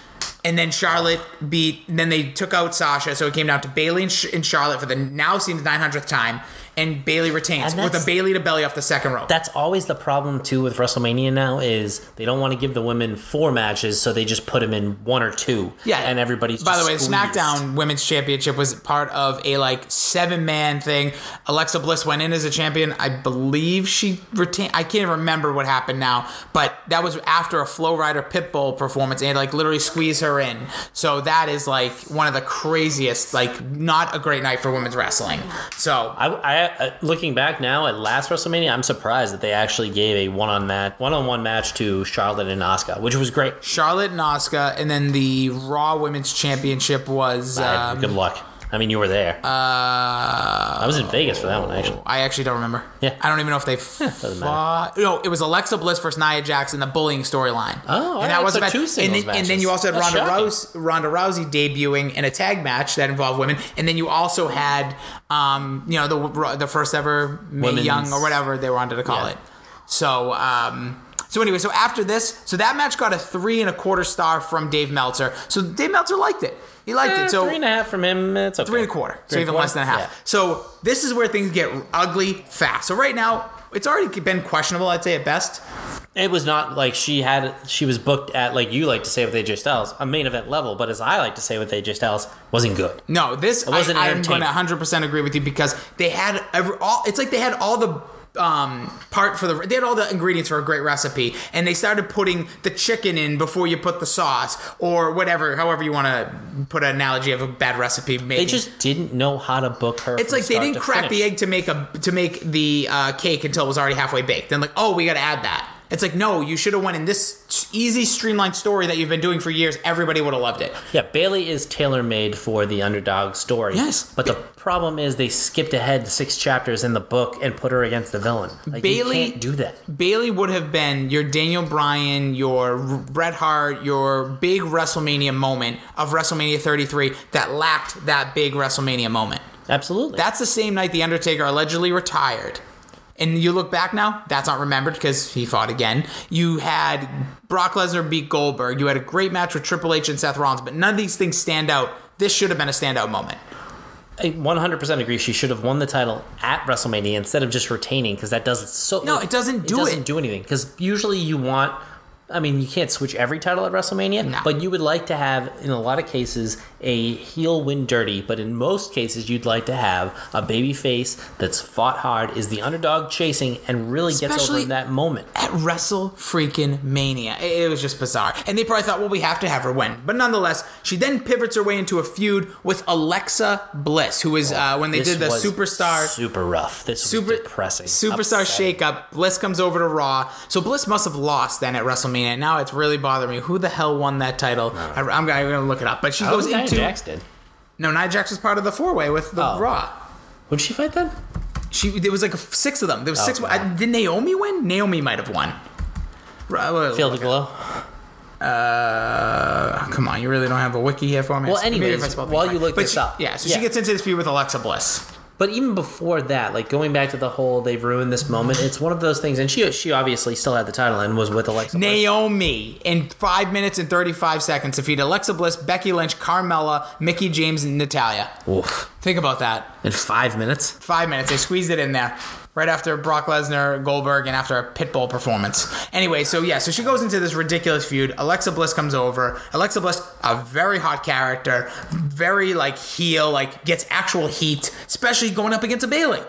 And then Charlotte beat. Then they took out Sasha, so it came down to Bayley and, Sh- and Charlotte for the now seems 900th time, and Bayley retains And with a Bayley to belly off the second rope. That's always the problem too with WrestleMania now is they don't want to give the women four matches, so they just put them in one or two. Yeah, and everybody's. By the way, squeezed. SmackDown Women's Championship was part of a like seven man thing. Alexa Bliss went in as a champion. I believe she retained. I can't remember what happened now, but that was after a Flo Rida Pitbull performance, and like literally squeeze her in. So that is like one of the craziest. Like, not a great night for women's wrestling. So I, I looking back now at last WrestleMania, I'm surprised that they actually gave a one on match, one on one match to Charlotte and Asuka, which was great. Charlotte and Asuka, and then the Raw Women's Championship was. Um, good luck. I mean, you were there. uh, I was in Vegas for that one actually. I actually don't remember. Yeah. I don't even know if they doesn't fought. No, it was Alexa Bliss versus Nia Jax in the bullying storyline. Oh, and right, was so a match. two and singles then, and then you also had That's Ronda, shocking. Rouse, Ronda Rousey debuting in a tag match that involved women, and then you also had, um, you know, the the first ever Mae Young or whatever they wanted to call Yeah. it. So, um, so anyway, so after this, so that match got a three and a quarter star from Dave Meltzer. So Dave Meltzer liked it. He liked Eh, it. So three and a half from him. It's okay. three and a quarter, so even a less than a half. Yeah. So this is where things get ugly fast. So right now, it's already been questionable, I'd say at best. It was not like she had she was booked at like you like to say with AJ Styles, a main event level, but as I like to say with AJ Styles, wasn't good. No, this wasn't I, I'm going to 100% agree with you because they had every, all. It's like they had all the um part for the they had all the ingredients for a great recipe and they started putting the chicken in before you put the sauce or whatever however you want to put an analogy of a bad recipe They just didn't know how to book her. It's like they didn't crack the egg to make a to make the uh, cake until it was already halfway baked. Then like, oh, we got to add that. It's like, no, you should have went in this easy, streamlined story that you've been doing for years. Everybody would have loved it. Yeah, Bayley is tailor made for the underdog story. Yes. but the problem is they skipped ahead six chapters in the book and put her against the villain. Like, Bayley- you can't do that. Bayley would have been your Daniel Bryan, your Bret Hart, your big WrestleMania moment of WrestleMania 33 that lacked that big WrestleMania moment. Absolutely. That's the same night The Undertaker allegedly retired. And you look back now, that's not remembered because he fought again. You had Brock Lesnar beat Goldberg. You had a great match with Triple H and Seth Rollins, but none of these things stand out. This should have been a standout moment. I 100% agree. She should have won the title at WrestleMania instead of just retaining because that doesn't so. No, it doesn't do it. doesn't it. do anything because usually you want I mean, you can't switch every title at WrestleMania, No. but you would like to have, in a lot of cases, a heel win dirty. But in most cases, you'd like to have a baby face that's fought hard, is the underdog chasing, and really gets over in that moment. at Wrestle freaking Mania. It, was just bizarre. And they probably thought, well, we have to have her win. But nonetheless, she then pivots her way into a feud with Alexa Bliss, who is uh, when they This did the superstar super rough. This super was depressing. superstar upsetting. shakeup. Bliss comes over to Raw. So Bliss must have lost then at WrestleMania. And now it's really bothering me. Who the hell won that title? I, am gonna, I'm gonna look it up. But she I goes don't into Nia Jax did. no. Nia Jax was part of the four way with the Oh. Raw. Would she fight then? She there was like a, six of them. There was six. Okay. I, did Naomi win? Naomi might have won. Right, Feel the glow. Uh, come on, you really don't have a wiki here for me. Well, anyways, if I spell while you look But this she- up. yeah. So Yeah. she gets into this feud with Alexa Bliss. But even before that, like going back to the whole they've ruined this moment, it's one of those things. And she she obviously still had the title and was with Alexa. Bliss. Naomi in five minutes and thirty-five seconds defeated Alexa Bliss, Becky Lynch, Carmella, Mickie James, and Natalya. Oof. Think about that. In five minutes. Five minutes. They squeezed it in there. Right after Brock Lesnar, Goldberg, and after a Pitbull performance. Anyway, so yeah, so she goes into this ridiculous feud. Alexa Bliss comes over. Alexa Bliss, a very hot character, very like heel, like gets actual heat, especially going up against a Bayley.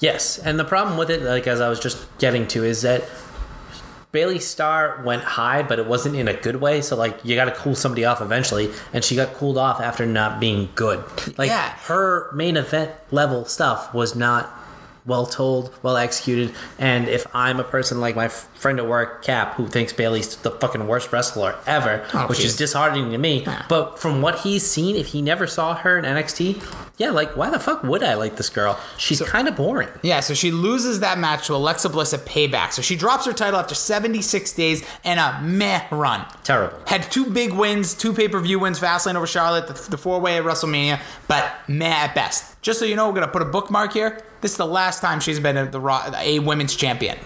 Yes, and the problem with it, like as I was just getting to, is that Bayley Star went high, but it wasn't in a good way. So like you got to cool somebody off eventually, and she got cooled off after not being good. Like Yeah. her main event level stuff was not well told, well executed. And if I'm a person like my f- friend at work, Cap, who thinks Bayley's the fucking worst wrestler ever, Oh, which is disheartening to me. But from what he's seen, if he never saw her in NXT, yeah, like why the fuck would I like this girl? She's kind of boring. Yeah, so she loses that match to Alexa Bliss at Payback. So she drops her title after 76 days and a meh run. Terrible. Had two big wins, two pay per view wins, Fastlane over Charlotte, the, the four way at WrestleMania, but meh at best. Just so you know, we're gonna put a bookmark here. This is the last time she's been a, the Raw, a women's champion.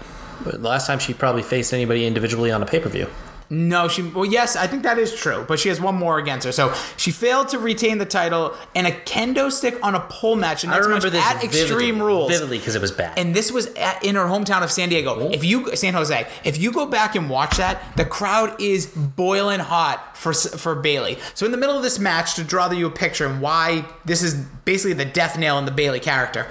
The last time she probably faced anybody individually on a pay per view. No, she. Well, yes, I think that is true, but she has one more against her. So she failed to retain the title in a kendo stick on a pole match, and I remember this at Extreme Rules. vividly because it was bad. and this was at, in her hometown of San Diego. If you San Jose, if you go back and watch that, the crowd is boiling hot for for Bayley. So in the middle of this match, to draw you a picture and why this is basically the death nail in the Bayley character.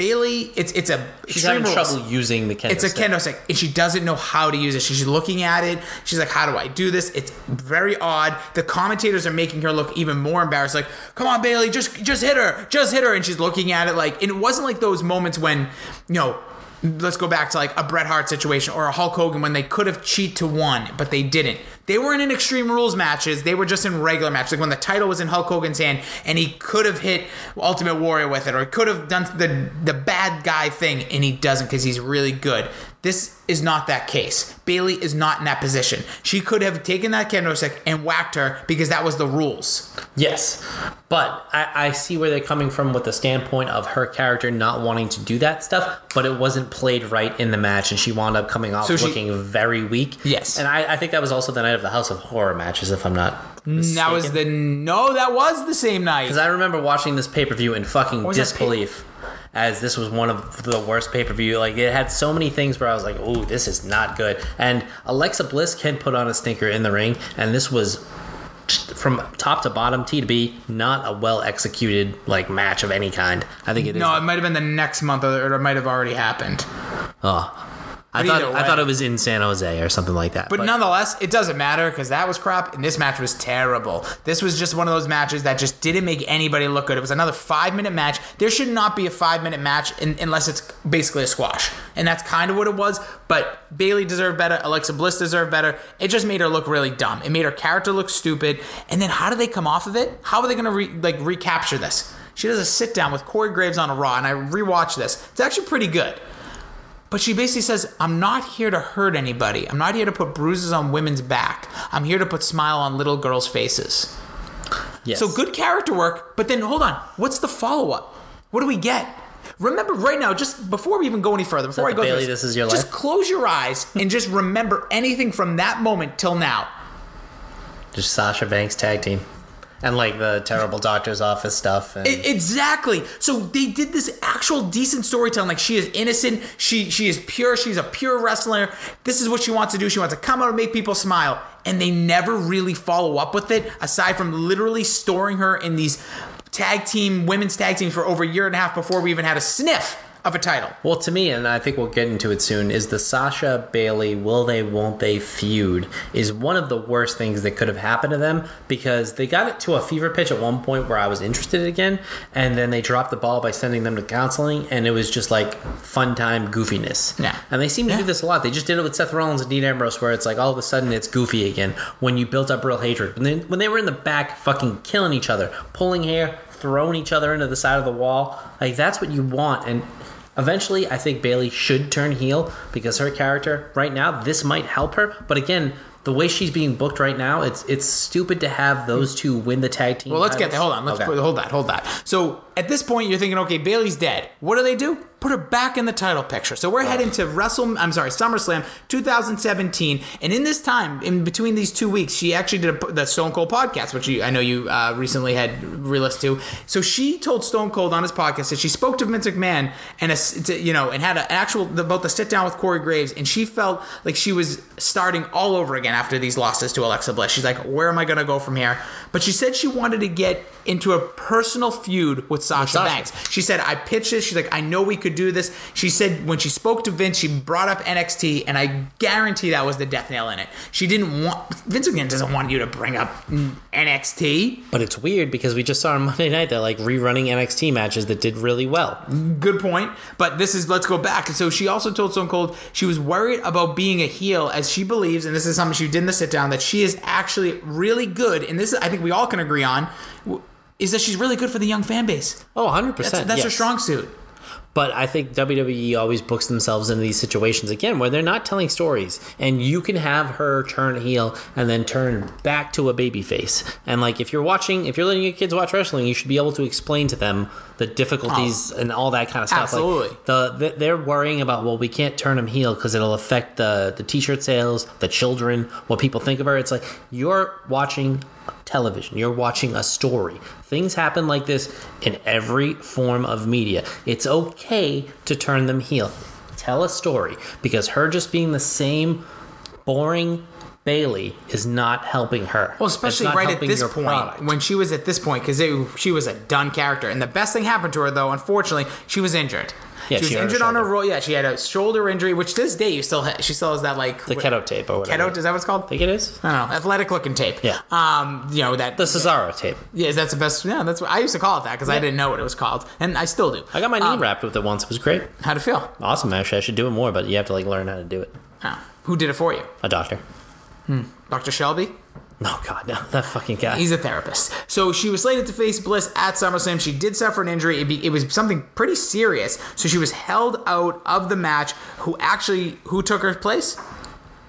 Bayley, it's it's a She's having Rules. trouble using the kendo It's a stick. kendo stick, and she doesn't know how to use it. She's looking at it. She's like, "How do I do this?" It's very odd. The commentators are making her look even more embarrassed. Like, "Come on, Bayley, just just hit her, just hit her." And she's looking at it like, and it wasn't like those moments when, you know, let's go back to like a Bret Hart situation or a Hulk Hogan when they could have cheat to one, but they didn't. They weren't in Extreme Rules matches. They were just in regular matches. Like when the title was in Hulk Hogan's hand and he could have hit Ultimate Warrior with it or he could have done the the bad guy thing and he doesn't because he's really good. This is not that case. Bayley is not in that position. She could have taken that kendo stick and whacked her because that was the rules. Yes, but I, I see where they're coming from with the standpoint of her character not wanting to do that stuff, but it wasn't played right in the match, and she wound up coming off So she- looking very weak. Yes. and I, I think that was also the night of the House of Horror matches, if I'm not. That was the no. That was the same night. Because I remember watching this pay per view in fucking disbelief. As this was one of the worst pay per view, like it had so many things where I was like, "Oh, this is not good." And Alexa Bliss can put on a stinker in the ring, and this was from top to bottom, T to B, not a well executed like match of any kind. I think it is. no, it might have been the next month or it might have already happened. Oh. I thought I thought it was in San Jose or something like that. But, nonetheless, it doesn't matter because that was crap, and this match was terrible. This was just one of those matches that just didn't make anybody look good. It was another five minute match. There should not be a five minute match in, unless it's basically a squash, and that's kind of what it was. But Bayley deserved better. Alexa Bliss deserved better. It just made her look really dumb. It made her character look stupid. And then how do they come off of it? How are they going to re, like recapture this? She does a sit down with Corey Graves on a Raw, and I rewatched this. It's actually pretty good. But she basically says, I'm not here to hurt anybody. I'm not here to put bruises on women's back. I'm here to put smile on little girls' faces. yes. So good character work, but then hold on. What's the follow up? What do we get? Remember right now, just before we even go any further, before I go Bayley, through this is your just life? close your eyes and just remember anything from that moment till now. Just Sasha Banks tag team. And like the terrible doctor's office stuff. And I- Exactly. So they did this actual decent storytelling. Like she is innocent. She she is pure. She's a pure wrestler. This is what she wants to do. She wants to come out and make people smile. And they never really follow up with it, aside from literally storing her in these tag team women's tag teams for over a year and a half before we even had a sniff of a title. Well, to me, and I think we'll get into it soon, is the Sasha Bayley will they won't they feud is one of the worst things that could have happened to them because they got it to a fever pitch at one point where I was interested again, and then they dropped the ball by sending them to counseling, and it was just like fun time goofiness. Yeah. and they seem to Yeah. do this a lot. They just did it with Seth Rollins and Dean Ambrose, where it's like all of a sudden it's goofy again when you built up real hatred. And then when they were in the back, fucking killing each other, pulling hair, throwing each other into the side of the wall, like that's what you want. And eventually, I think Bayley should turn heel because her character right now, this might help her. But again. The way she's being booked right now, it's it's stupid to have those two win the tag team. Well, let's get titles. there. Hold on. Let's Okay. put, hold that. Hold that. So at this point, you're thinking, okay, Bayley's dead. What do they do? Put her back in the title picture. So we're heading to Wrestle. I'm sorry, SummerSlam 2017. And in this time, in between these two weeks, she actually did a, the Stone Cold podcast, which you, I know you uh, recently had re-listened to. So she told Stone Cold on his podcast that she spoke to Vince McMahon and a, to, you know and had an actual about the sit down with Corey Graves, and she felt like she was starting all over again after these losses to Alexa Bliss. She's like, where am I going to go from here? But she said she wanted to get into a personal feud with Sasha, Sasha. Banks. She said, I pitched this. She's like, I know we could do this. She said when she spoke to Vince, she brought up NXT, and I guarantee that was the death nail in it. She didn't want Vince again doesn't want you to bring up NXT. But it's weird because we just saw on Monday night they're like rerunning NXT matches that did really well. Good point. But this is let's go back. So she also told Stone Cold she was worried about being a heel as she believes, and this is something she did in the sit down, that she is actually really good. And this is, I think we all can agree on, is that she's really good for the young fan base. Oh, 100%. That's, that's her strong suit. But I think WWE always books themselves into these situations again where they're not telling stories, and you can have her turn heel and then turn back to a baby face. And like if you're watching, if you're letting your kids watch wrestling, you should be able to explain to them the difficulties oh. and all that kind of stuff. Like, Oh. Absolutely. the, the they're worrying about well, we can't turn them heel because it'll affect the the t-shirt sales, the children, what people think of her. It's like you're watching television. You're watching a story. Things happen like this in every form of media. It's okay to turn them heel. Tell a story because her just being the same boring Bayley is not helping her. Well, especially right at this point, product. when she was at this point, because she was a done character. And the best thing happened to her, though, unfortunately, she was injured. Yeah, she was she injured on her roll. Yeah, she had a shoulder injury, which to this day you still ha- she still has that like the keto tape or whatever. keto. Is that what it's called? I think it is. I don't know, athletic looking tape. Yeah. Um, you know that. The Cesaro tape. yeah, that's the best. Yeah, that's what I used to call it that because I didn't know what it was called, and I still do. I got my knee Um, wrapped with it once. It was great. How'd it feel? Awesome, actually. I should do it more, but you have to like learn how to do it. Oh, who did it for you? A doctor. Hmm. Dr. Shelby? No, God, no. That fucking guy. He's a therapist. So she was slated to face Bliss at SummerSlam. She did suffer an injury. It, be, it was something pretty serious. So she was held out of the match. Who actually who took her place?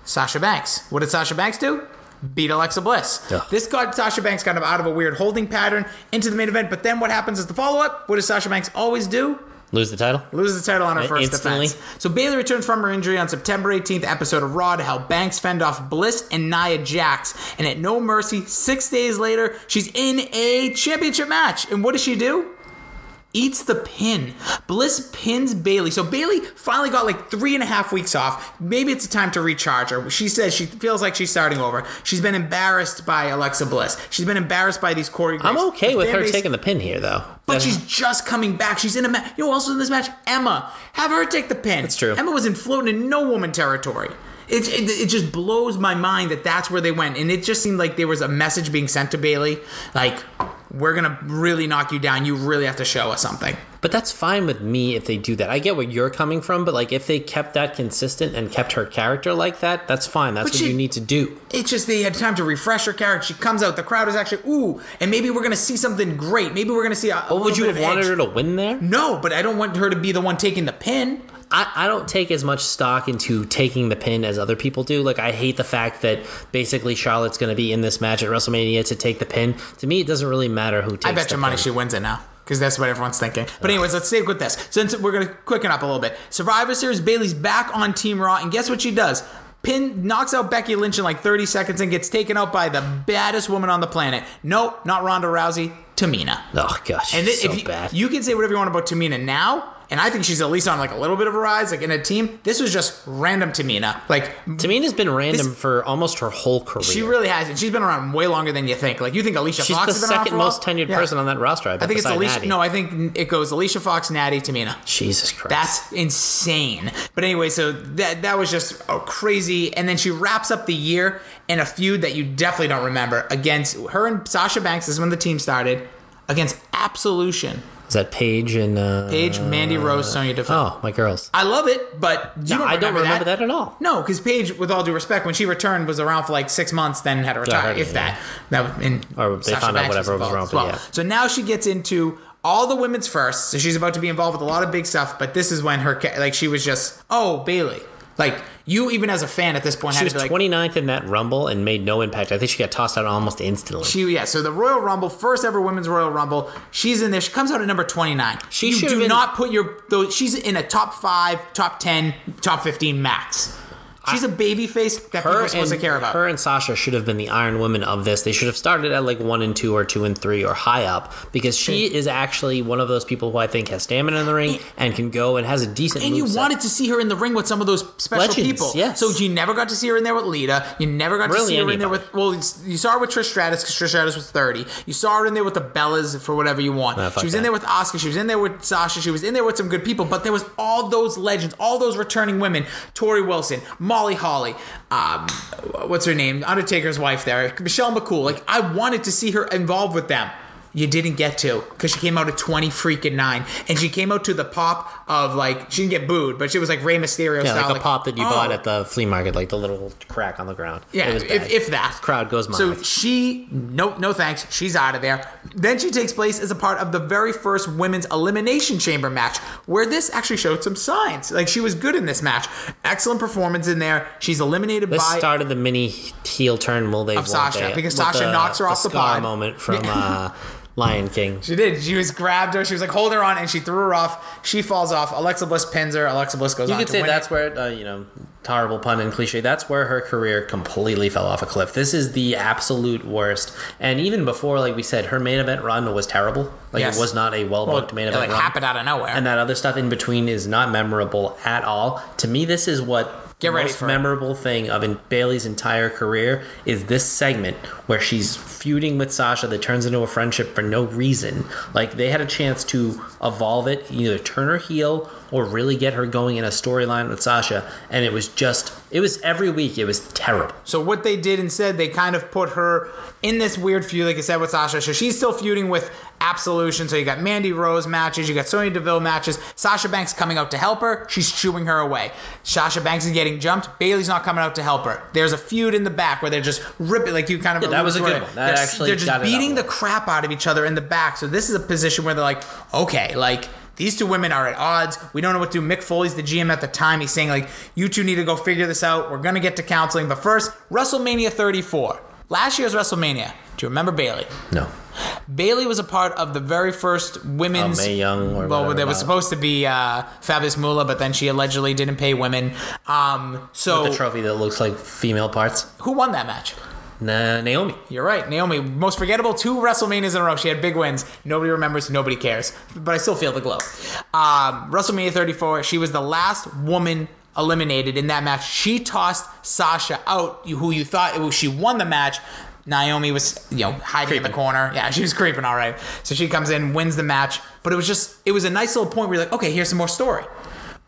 Sasha Banks. What did Sasha Banks do? Beat Alexa Bliss. Ugh. This got Sasha Banks kind of out of a weird holding pattern into the main event. But then what happens is the follow up. What does Sasha Banks always do? Lose the title? Lose the title on her Uh, first instantly? defense. So Bayley returns from her injury on September 18th episode of Raw to help Banks fend off Bliss and Nia Jax. And at No Mercy, six days later, she's in a championship match. And what does she do? Eats the pin. Bliss pins Bayley. So Bayley finally got like three and a half weeks off. Maybe it's a time to recharge her. She says she feels like she's starting over. She's been embarrassed by Alexa Bliss. She's been embarrassed by these Corey. I'm okay The with her base- taking the pin here, though. but she's just coming back. She's in a match. You know was in this match? Emma. Have her take the pin. That's true. Emma was in floating in no woman territory. It, it, it just blows my mind that that's where they went. And it just seemed like there was a message being sent to Bayley. Like, we're going to really knock you down. You really have to show us something. But that's fine with me if they do that. I get where you're coming from, but like if they kept that consistent and kept her character like that, that's fine. That's But what she- you need to do. It's just they had time to refresh her character. She comes out. The crowd is actually, ooh. And maybe we're going to see something great. Maybe we're going to see a, a What would you have wanted edge. her to win there? No, but I don't want her to be the one taking the pin. I, I don't take as much stock into taking the pin as other people do. Like I hate the fact that basically Charlotte's going to be in this match at WrestleMania to take the pin. To me, it doesn't really matter who takes. I bet the you money pin. she wins it now. Because that's what everyone's thinking. But anyways, let's stick with this. Since we're gonna quicken up a little bit. Survivor Series, Bayley's back on Team Raw, and guess what she does? Pin knocks out Becky Lynch in like 30 seconds and gets taken out by the baddest woman on the planet. No, not Ronda Rousey, Tamina. Oh gosh, And then so if you, bad. you can say whatever you want about Tamina now, and I think she's at least on like a little bit of a rise, like in a team. This was just random Tamina. Like Tamina's been random This- for almost her whole career. she really has, and she's been around way longer than you think. Like you think Alicia She's Fox the second for a while? most tenured Yeah. person on that roster. I, bet, I think it's Alicia. Natty. No, I think it goes Alicia Fox, Natty, Tamina. Jesus Christ. That's insane. But anyway, so that that was just oh, crazy. And then she wraps up the year in a feud that you definitely don't remember against her and Sasha Banks. This is when the team started against Absolution. Is that Paige and uh, Paige, Mandy Rose, Sonya Deville. Oh, my girls. I love it, but you No, don't I don't remember that. at all. No, because Paige, with all due respect, when she returned, was around for like six months, then had to retire, if yeah. that. That Or they Sasha found out whatever was wrong well. yeah. So now she gets into all the women's first. So she's about to be involved with a lot of big stuff. But this is when her like she was just oh Bayley. Like you, even as a fan at this point, She had was like, 29th in that Rumble and made no impact. I think she got tossed out almost instantly. She yeah, so the Royal Rumble, first ever women's Royal Rumble, she's in there. She comes out at number twenty nine. She you should do been- not put your though. She's in a top five, top ten, top fifteen max. She's a baby face that people her are supposed and, to care about. her and Sasha should have been the Iron Women of this. They should have started at like one and two or two and three or high up because she is actually one of those people who I think has stamina in the ring and can go and has a decent. and you moveset. wanted to see her in the ring with some of those special Legends, people. yes. So you never got to see her in there with Lita. You never got to Really see her in there with. Well, you saw her with Trish Stratus because Trish Stratus was thirty. You saw her in there with the Bellas for whatever you want. She was in there with Asuka. She was in there with Sasha. She was in there with some good people. But there was all those legends, all those returning women: Torrie Wilson, Molly Holly. Um, what's her name? Undertaker's wife there, Michelle McCool. Like I wanted to see her involved with them. You didn't get to because she came out at 20 freaking 9. And she came out to the pop of like, she didn't get booed, but she was like Rey Mysterio Yeah, style. like a pop that you oh. bought at the flea market, like the little crack on the ground. Yeah, it was if, if that. crowd goes mad. So she, no, no thanks. She's out of there. Then she takes place as a part of the very first women's elimination chamber match, where this actually showed some signs. Like she was good in this match. Excellent performance in there. She's eliminated this by. started the mini heel turn. Will they? Of Sasha, they? because Sasha knocks her off the scar pod. moment from uh, Lion King. She did. She was grabbed her. She was like, hold her on, and she threw her off. She falls off. Alexa Bliss pins her. Alexa Bliss goes You on could to say win that's it. where uh, you know terrible pun and cliche. That's where her career completely fell off a cliff. This is the absolute worst. And even before, like we said, her main event run was terrible. Like Yes. it was not a well booked main it event like run. happened out of nowhere. and that other stuff in between is not memorable at all. To me, this is what Get the ready most for it. memorable thing of in Bayley's entire career is this segment where she's feuding with Sasha that turns into a friendship for no reason. Like they had a chance to evolve it, either turn her heel or really get her going in a storyline with Sasha, and it was just it was every week it was terrible. So what they did instead, they kind of put her in this weird feud, like I said, with Sasha. So she's still feuding with Absolution. So you got Mandy Rose matches, you got Sonya Deville matches. Sasha Banks coming out to help her. She's shooing her away. Sasha Banks is getting jumped. Bayley's not coming out to help her. There's a feud in the back where they're just ripping, like you kind of. Yeah, that was a good it. one. That they're, actually they're just beating the crap out of each other in the back. So this is a position where they're like, okay, like. These two women are at odds. We don't know what to do. Mick Foley's the GM at the time. He's saying, like, you two need to go figure this out. We're going to get to counseling. But first, WrestleMania 34. Last year's WrestleMania. Do you remember Bayley? No. Bayley was a part of the very first women's. Oh, Mae Young or well, there was supposed to be uh, Fabulous Moolah, but then she allegedly didn't pay women. Um, so The trophy that looks like female parts. who won that match? Na- Naomi. You're right, Naomi. Most forgettable two WrestleManias in a row. She had big wins. Nobody remembers. Nobody cares. But I still feel the glow. Um, WrestleMania 34. She was the last woman eliminated in that match. She tossed Sasha out, who you thought it was, she won the match. Naomi was, you know, hiding in the corner. Yeah, she was creeping. All right. So she comes in, wins the match. But it was just, it was a nice little point where you're like, okay, here's some more story.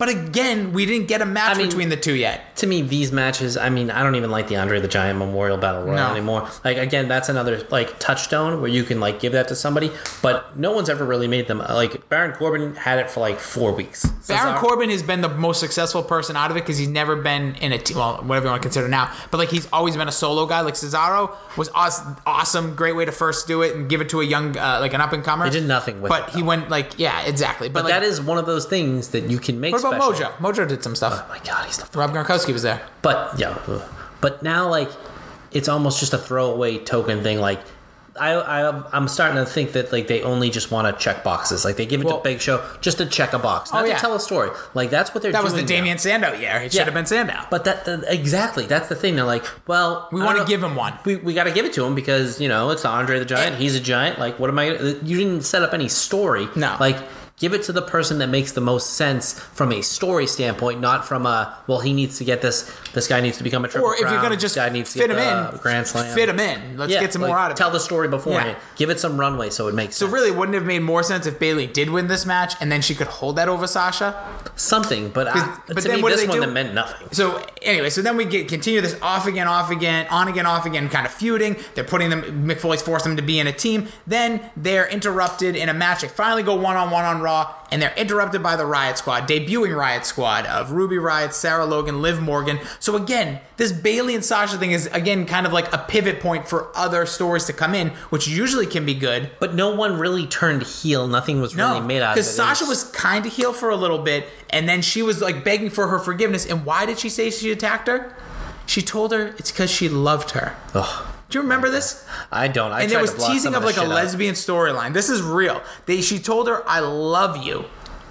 But again, we didn't get a match I mean- between the two yet. to me, these matches, I mean, I don't even like the Andre the Giant Memorial Battle Royal No. anymore. Like, again, that's another, like, touchstone where you can, like, give that to somebody, but no one's ever really made them. Like, Baron Corbin had it for, like, four weeks. Baron Cesaro- Corbin has been the most successful person out of it because he's never been in a team, well, whatever you want to consider now. But like he's always been a solo guy. Like Cesaro was awesome, awesome great way to first do it and give it to a young, uh, like an up and comer. He did nothing with but it, But he went like, yeah, exactly. But, But like, that is one of those things that you can make special. Mojo? Mojo did some stuff. Oh my god, he's the Rob Gronkowski was there. But yeah, uh, but now like it's almost just a throwaway token thing. Like I, I I'm starting to think that like they only just want to check boxes. Like they give it Well- to Big Show just to check a box, not Oh, yeah. to tell a story. Like that's what they're doing. That was the now. Damien Sandow year. It should have been Sandow. But that, that exactly that's the thing. They're like, well, We want to give him one. We, we got to give it to him because you know it's Andre the Giant. He's a giant. Like, what am I? Uh, you didn't set up any story. No. Like, give it to the person that makes the most sense from a story standpoint, not from a well, he needs to get this. This guy needs to become a triple Or if you're going to just guy needs to fit him in, Grand Slam. fit him in. Let's Yeah, get some like, more out of Tell it. Tell the story beforehand. Yeah. Give it some runway so it makes So sense. really, wouldn't it have made more sense if Bayley did win this match and then she could hold that over Sasha? something. But, uh, I, but to then me, what do this one do? that meant nothing. So anyway, so then we get continue this off again, off again, on again, off again, kind of feuding. They're putting them. Mick Foley's forced them to be in a team. Then they're interrupted in a match. They finally go one on one on Raw, and they're interrupted by the Riot Squad, debuting Riot Squad of Ruby Riot, Sarah Logan, Liv Morgan. So again, this Bayley and Sasha thing is again kind of like a pivot point for other stories to come in, which usually can be good. But no one really turned heel. Nothing was really made out of it. because Sasha was kind of heel for a little bit, and then she was like begging for her forgiveness. And why did she say she attacked her? She told her it's because she loved her. Ugh, Do you remember this? I don't. I And it was teasing of like a lesbian storyline. This is real. They she told her I love you,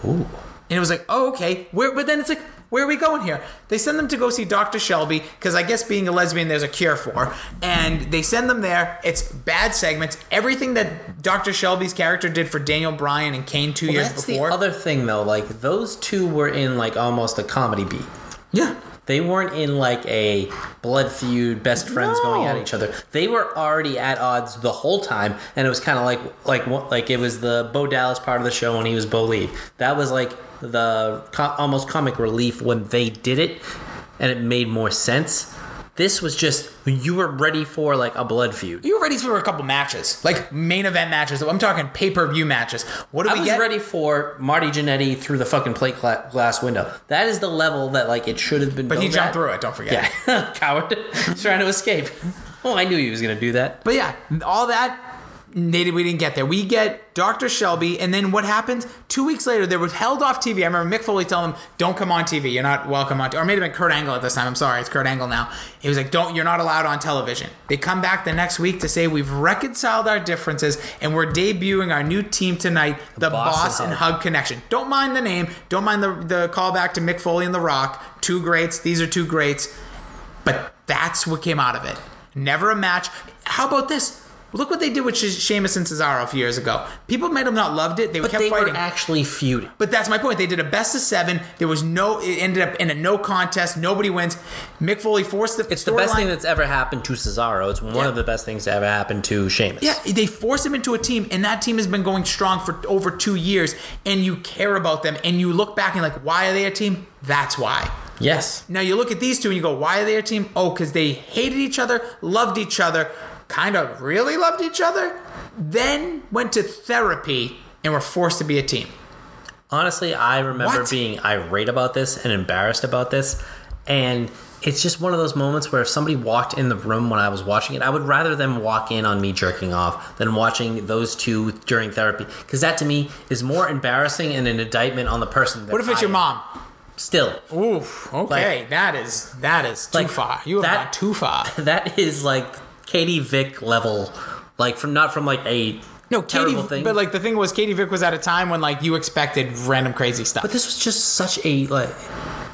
Ooh. and it was like oh okay. Where but then it's like where are we going here? They send them to go see Dr. Shelby because I guess being a lesbian there's a cure for, and they send them there. It's bad segments. Everything that Dr. Shelby's character did for Daniel Bryan and Kane two years That's before. the other thing, though. Like those two were in like almost a comedy beat. yeah. They weren't in like a blood feud, best friends No. going at each other. They were already at odds the whole time, and it was kind of like like like it was the Bo Dallas part of the show when he was Bo Lee. That was like the co- almost comic relief when they did it, and it made more sense. This was just you were ready for like a blood feud. You were ready for a couple matches, like main event matches. I'm talking pay per view matches. What do I we was get? ready for Marty Jannetty through the fucking plate gla- glass window. That is the level that like it should have been. But he jumped at. through it. Don't forget. Yeah, coward, He's trying to escape. Oh, I knew he was gonna do that. But yeah, all that we didn't get there. We get Dr. Shelby, and then what happens? Two weeks later, they were held off TV. I remember Mick Foley telling them, "Don't come on TV. You're not welcome on." T-. Or maybe it been Kurt Angle at this time. I'm sorry, it's Kurt Angle now. He was like, "Don't. You're not allowed on television." They come back the next week to say we've reconciled our differences and we're debuting our new team tonight, the, Boss Boss, and and Hug. Hug Connection. Don't mind the name. Don't mind the the callback to Mick Foley and The Rock. Two greats. These are two greats. But that's what came out of it. Never a match. How about this? Look what they did with She- Sheamus and Cesaro a few years ago. People might have not loved it. They But kept they fighting. were actually feuding. but that's my point. They did a best of seven. There was no. It ended up in a no contest. Nobody wins. Mick Foley forced the. It's the best storyline- thing that's ever happened to Cesaro. It's one Yeah. of the best things to ever happen to Sheamus. Yeah, they forced him into a team, and that team has been going strong for over two years. And you care about them, and you look back and like, why are they a team? That's why. Yes. Now you look at these two and you go, why are they a team? Oh, because they hated each other, loved each other, kind of really loved each other, then went to therapy and were forced to be a team. Honestly, I remember What? being irate about this and embarrassed about this. And it's just one of those moments where if somebody walked in the room when I was watching it, I would rather them walk in on me jerking off than watching those two during therapy. Because that to me is more embarrassing and an indictment on the person. That What if it's I your am. mom? Still, Oof. Okay, that is that is too Like, far. You have that- gone too far. that is like Katie Vick level. Like from not from like a No, Katie. terrible thing. But like the thing was, Katie Vick was at a time when like you expected random crazy stuff. But this was just such a like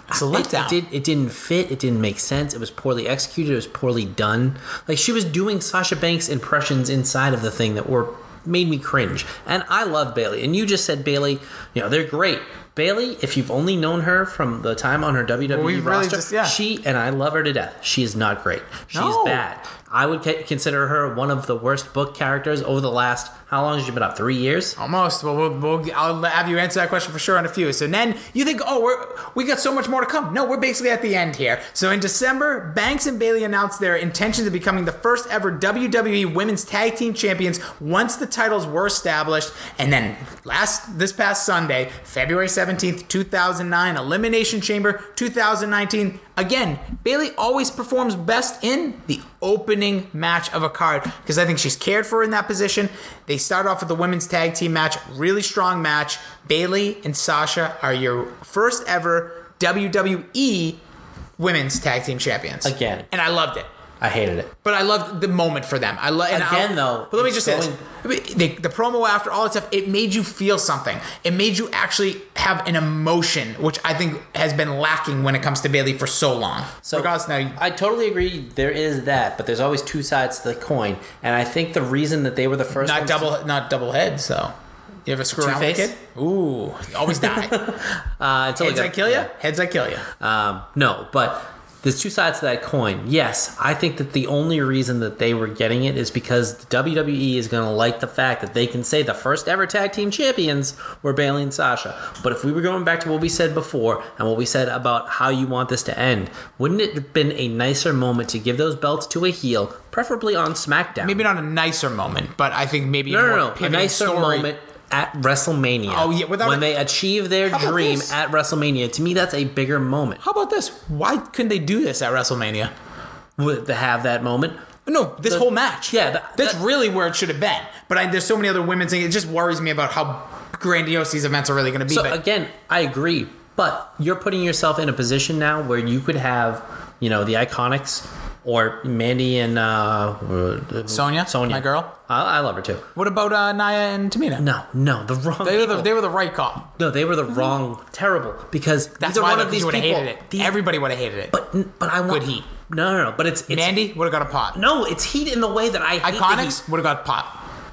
it's a it, letdown. it did it didn't fit, it didn't make sense, it was poorly executed, it was poorly done. Like she was doing Sasha Banks impressions inside of the thing that were made me cringe. And I love Bayley. And you just said Bayley, you know, they're great. Bayley, if you've only known her from the time on her WWE really roster, just- yeah. she and I love her to death. She is not great. She's No. bad. I would ca- consider her one of the worst book characters over the last how long has she been up? Three years. Almost. Well, we'll, we'll I'll have you answer that question for sure in a few. So then you think, oh, we're we got so much more to come. No, we're basically at the end here. So in December, Banks and Bayley announced their intentions of becoming the first ever WWE Women's Tag Team Champions once the titles were established. And then last this past Sunday, February seventeenth, two thousand nine, Elimination Chamber, two thousand nineteen. Again, Bayley always performs best in the opening match of a card because I think she's cared for in that position. They start off with the women's tag team match, really strong match. Bayley and Sasha are your first ever WWE women's tag team champions. Again. And I loved it. I hated it. But I loved the moment for them. I love Again, though, But let me it's just say this: going- the, the promo after all that stuff, it made you feel something. It made you actually have an emotion, which I think has been lacking when it comes to Bayley for so long. So Regardless, now I totally agree. There is that, but there's always two sides to the coin, and I think the reason that they were the first not ones to- double, not double heads though. You ever screw around with a Two-Face? kid? Ooh, always die. uh, until Heads I kill you. Heads I kill you. Um, no, but there's two sides to that coin. Yes, I think that the only reason that they were getting it is because the WWE is going to like the fact that they can say the first ever tag team champions were Bayley and Sasha. But if we were going back to what we said before and what we said about how you want this to end, wouldn't it have been a nicer moment to give those belts to a heel, preferably on SmackDown? Maybe not a nicer moment, but I think maybe no, a no, no, a nicer story. moment at WrestleMania. Oh, yeah, without when a- they achieve their dream this? at WrestleMania. To me, that's a bigger moment. How about this? Why couldn't they do this at WrestleMania? With- To have that moment, No, this The- whole match. yeah, that- that's that- really where it should have been. But I, there's so many other women's things. It just worries me about how grandiose these events are really going to be. So but again, I agree, but you're putting yourself in a position now where you could have, you know, the Iconics or Mandy and uh, Sonya, Sonya, my girl. I, I love her too. what about uh, Nia and Tamina? No, no, the wrong. They were, people. the, they were the right call. no, they were the wrong, terrible because That's why one of these you would have people. hated it. these- Everybody would have hated it. but but I want Good heat. No, no, no. But it's it's Mandy would have got a pot. no, it's heat in the way that I hate the heat. Iconics would have got pot.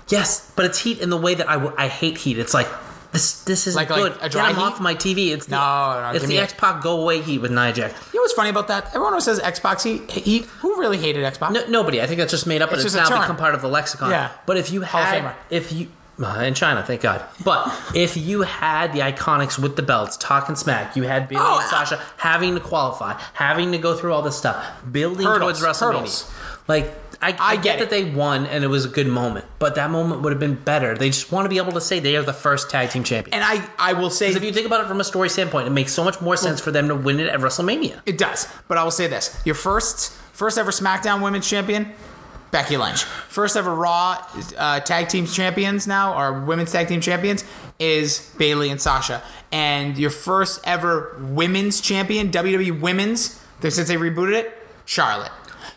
Yes, but it's heat in the way that I, w- I hate heat. It's like this this isn't Like- like good. a Get dry him heat? off my TV. It's the, No, no, it's the me X Pac go away heat with Nia Jax. You know what's funny about that? Everyone who says Xbox heat, heat who really hated Xbox? No, nobody. I think that's just made up, but It's it's, a now term. become part of the lexicon. Yeah. But if you had, if you uh, in China, thank God. But if you had the Iconics with the belts, talking smack, you had Bayley Oh, and Sasha having to qualify, having to go through all this stuff, building Hurdles, towards WrestleMania. hurdles. Like I, I, I get, get that they won and it was a good moment, but that moment would have been better. They just want to be able to say they are the first tag team champion. And I, I will say if you think about it from a story standpoint, it makes so much more sense for them to win it at WrestleMania. It does, but I will say this: your first, first ever SmackDown Women's Champion, Becky Lynch. First ever Raw uh, Tag Team Champions now, or Women's Tag Team Champions, is Bayley and Sasha. And your first ever Women's Champion, WWE Women's, since they rebooted it, Charlotte.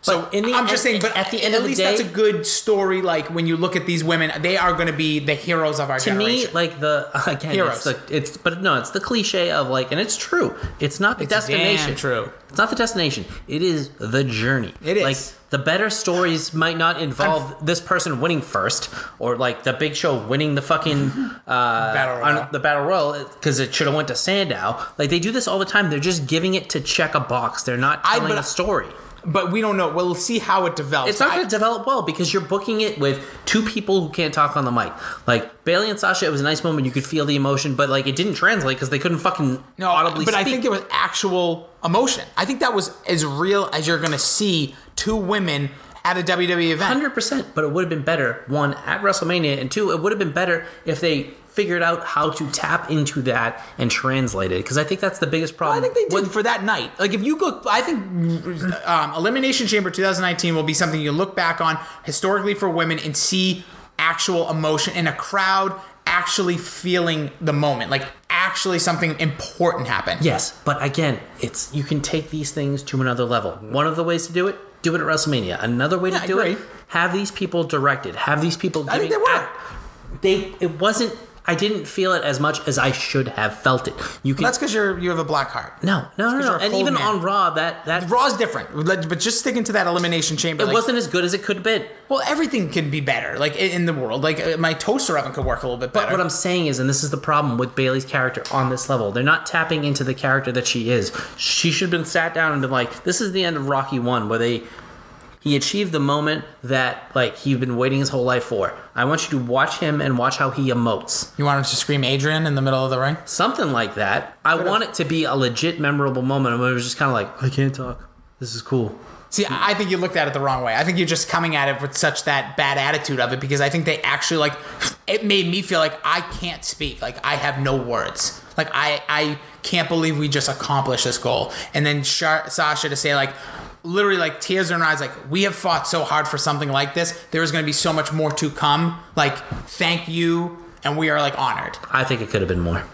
So But in the I'm end- just saying, but at the end of the least day- that's a good story. Like when you look at these women, they are going to be the heroes of our to generation. me, like the again, Heroes. it's the it's but no, it's the cliche of like, and it's true. It's not the It's destination. damn true. It's not the destination. It is the journey. It is. like the better stories might not involve this person winning first, or like the Big Show winning the fucking uh, Battle on the battle royal because it should have went to Sandow. Like they do this all the time. They're just giving it to check a box. They're not telling a story. But we don't know. We'll see how it develops. It's not going to develop well because you're booking it with two people who can't talk on the mic. Like Bayley and Sasha, it was a nice moment. You could feel the emotion, but like it didn't translate because they couldn't fucking No, audibly but I think there was actual emotion. I think that was as real as you're going to see two women at a WWE event. Hundred percent, but it would have been better. One at WrestleMania, and two, it would have been better if they figured out how to tap into that and translate it. Because I think that's the biggest problem. I think they did with- for that night. Like if you look, I think um, Elimination Chamber 2019 will be something you look back on historically for women and see actual emotion in a crowd actually feeling the moment, like actually something important happened. Yes, but again, it's you can take these things to another level. One of the ways to do it, do it at WrestleMania. Another way Yeah, to do it, have these people directed. Have these people. Giving I think they were. act- they. It wasn't. I didn't feel it as much as I should have felt it. You can. That's because you're you have a black heart. no, no, no, no. And even man. on Raw, that that Raw's different, but just sticking to that Elimination Chamber. it like, wasn't as good as it could have been. Well, everything can be better, like in in the world. Like uh, my toaster oven could work a little bit better. But what I'm saying is, and this is the problem with Bayley's character on this level, they're not tapping into the character that she is. She should have been sat down and been like, "This is the end of Rocky One, where they." He achieved the moment that like he'd been waiting his whole life for. I want you to watch him and watch how he emotes. you want him to scream Adrian in the middle of the ring? Something like that. I want it to be a legit memorable moment where it was just kind of like, I can't talk. This is cool. See, I think you looked at it the wrong way. I think you're just coming at it with such that bad attitude of it because I think they actually like it made me feel like I can't speak. Like I have no words. Like I I can't believe we just accomplished this goal. And then Sasha to say like literally like tears in her eyes like we have fought so hard for something like this. There is going to be so much more to come. Like thank you and we are like honored. I think it could have been more.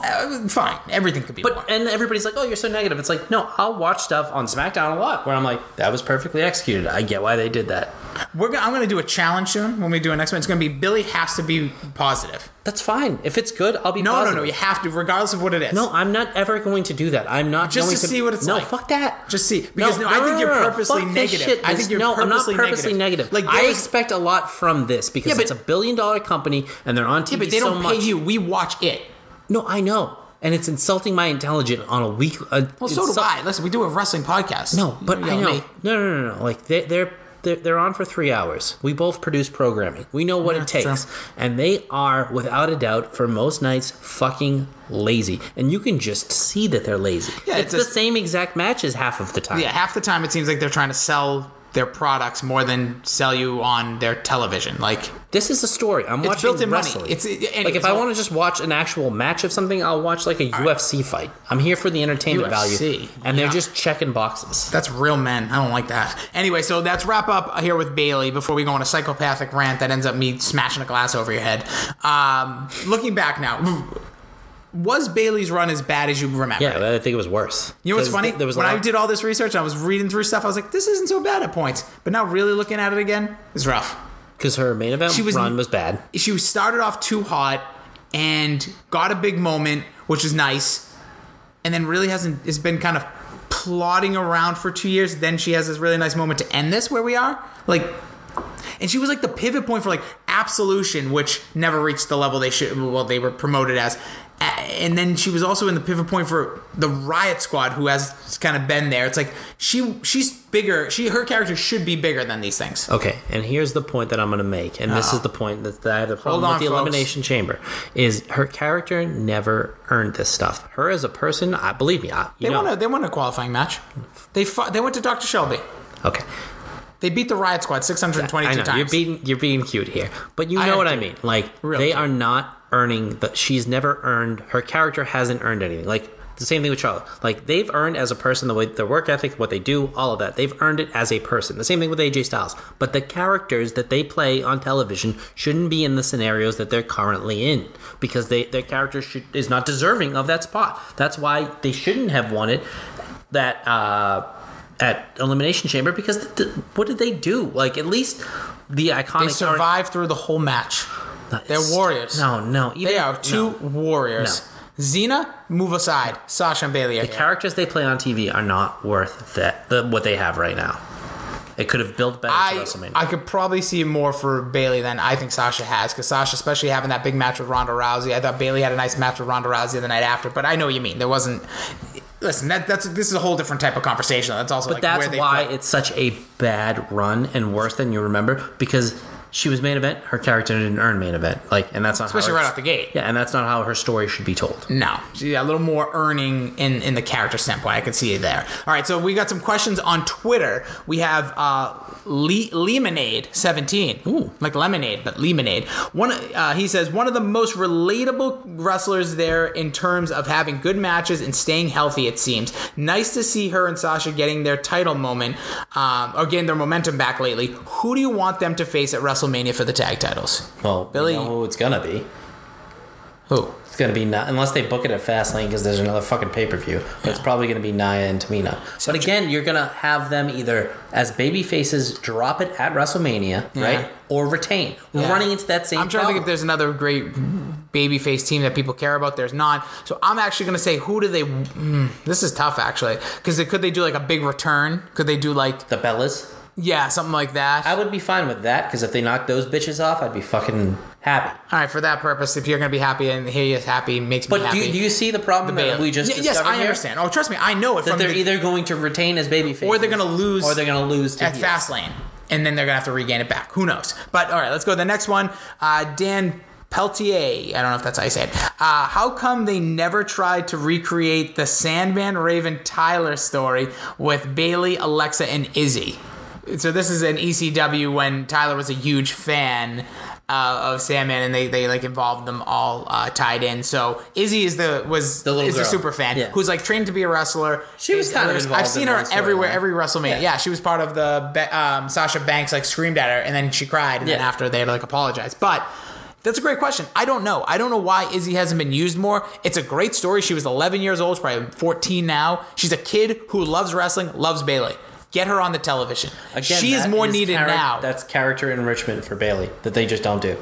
Well, uh, fine, everything could be But and everybody's like, "Oh, you're so negative." It's like, no, I'll watch stuff on SmackDown a lot where I'm like, "That was perfectly executed. I get why they did that." We're gonna, I'm going to do a challenge soon when we do an next one. It's going to be Billy has to be positive. That's fine. If it's good, I'll be No, positive. no, no. You have to, regardless of what it is. No, I'm not ever going to do that. I'm not Just going to see what it's no, like. No, fuck that. Just see, because no, I think you're purposely negative. I think you're no, I'm not purposely purposely negative. negative. Like, I was- expect a lot from this because Yeah, but- it's a billion dollar company and they're on TV Yeah, but they so don't much. pay you. We watch it. No, I know, and it's insulting my intelligence on a week. Uh, Well, so do I. Listen, we do a wrestling podcast. No, but You I know. me. No, no, no, no. Like they, they're. They're, they're on for three hours. We both produce programming. We know what Yeah, it takes. true. And they are, without a doubt, for most nights, fucking lazy. And you can just see that they're lazy. Yeah, it's, it's the a- same exact matches half of the time. Yeah, half the time it seems like they're trying to sell their products more than sell you on their television. Like, This is a story. I'm watching built-in money. wrestling. It's- it- like anyways, if I want to just watch an actual match of something, I'll watch like a UFC fight. I'm here for the entertainment UFC, value, and they're just checking boxes. That's real men. I don't like that. Anyway, so let's wrap up here with Bayley before we go on a psychopathic rant that ends up me smashing a glass over your head. Um, looking back now, was Bayley's run as bad as you remember? Yeah, I think it was worse. You know what's funny? th- There was when I did all this research, I was reading through stuff. I was like, "This isn't so bad at points." But now, really looking at it again, it's rough. because her main event She was- run was bad. She started off too hot and got a big moment, which is nice, and then really hasn't. Has been kind of plodding around for two years. Then she has this really nice moment to end this where we are. Like, and she was like the pivot point for like Absolution, which never reached the level they should. Well, they were promoted as. And then she was also in the pivot point for the Riot Squad, who has kind of been there. It's like she she's bigger. She her character should be bigger than these things. Okay, and here's the point that I'm going to make, and this uh-huh. is the point that, that I have the problem on, with the folks. elimination chamber is her character never earned this stuff. Her as a person, I believe me, I, They know. won a they won a qualifying match. They fought, they went to Dr. Shelby. okay, They beat the Riot Squad 622 I know times. you're being you're being cute here, but you know am what I mean. Like they cute. are not earning that. She's never earned. Her character hasn't earned anything. Like the same thing with Charlotte. Like they've earned as a person the way their work ethic, what they do, all of that. They've earned it as a person. The same thing with AJ Styles. But the characters that they play on television shouldn't be in the scenarios that they're currently in because they their character should is not deserving of that spot. That's why they shouldn't have won it. That. uh at Elimination Chamber because what did they do? Like at least the iconic they survived through the whole match. They're warriors. No, no. Even, They are two no. warriors. Xena, move aside. Sasha and Bayley are The here. characters they play on TV are not worth that the, what they have right now. It could have built better to I, WrestleMania. I could probably see more for Bayley than I think Sasha has because Sasha, especially having that big match with Ronda Rousey, I thought Bayley had a nice match with Ronda Rousey the night after. But I know what you mean. There wasn't. Listen, that, that's this is a whole different type of conversation. That's also but like that's where they why play. it's such a bad run and worse than you remember because she was main event. Her character didn't earn main event. Like, and that's not especially how right out the gate. Yeah, and that's not how her story should be told. No, She's a little more earning in in the character standpoint. I could see it there. All right, so we got some questions on Twitter. We have uh, Le- Lemonade seventeen, Ooh. like lemonade, but lemonade. One, uh, he says one of the most relatable wrestlers there in terms of having good matches and staying healthy. It seems nice to see her and Sasha getting their title moment um, or getting their momentum back lately. Who do you want them to face at WrestleMania for the tag titles? Well, Billy- know who it's gonna be. Who? It's gonna be not, unless they book it at Fastlane because there's another fucking pay per view. But it's probably gonna be Nia and Tamina. But again, you're gonna have them either as baby faces drop it at WrestleMania, Yeah. right, or retain. We're Yeah. running into that same. I'm trying to think if there's another great babyface team that people care about. There's not. So I'm actually going to say, who do they? Mm, this is tough actually, because could they do like a big return? Could they do like the Bellas. Yeah, something like that? I would be fine with that because if they knock those bitches off, I'd be fucking happy. All right, for that purpose, if you're going to be happy and hear you happy makes me But happy. do you, do you see the problem that we just Y- yes, discovered I here? understand. Oh, trust me, I know it That they're the, either going to retain as baby faces or they're going to lose or they're going to lose to at. Fastlane, and then they're going to have to regain it back. Who knows? But all right, let's go to the next one. Uh, Dan Peltier. I don't know if that's how you say it. Uh, how come they never tried to recreate the Sandman Raven Tyler story with Bayley, Alexa, and Izzy? So this is an ECW when Tyler was a huge fan uh, of Sandman, and they, they like involved them all uh, tied in. So Izzy is the was The little is a super fan Yeah. who's like trained to be a wrestler. She was Is- kind of I've seen her everywhere, every WrestleMania. Yeah. Yeah. she was part of the um, Sasha Banks like screamed at her, and then she cried, and then after they had to like apologize. But That's a great question. I don't know. I don't know why Izzy hasn't been used more. It's a great story. She was 11 years old. She's probably 14 now. She's a kid who loves wrestling, loves Bayley. Get her on the television. Again, she is more needed charac- now. That's character enrichment for Bayley that they just don't do.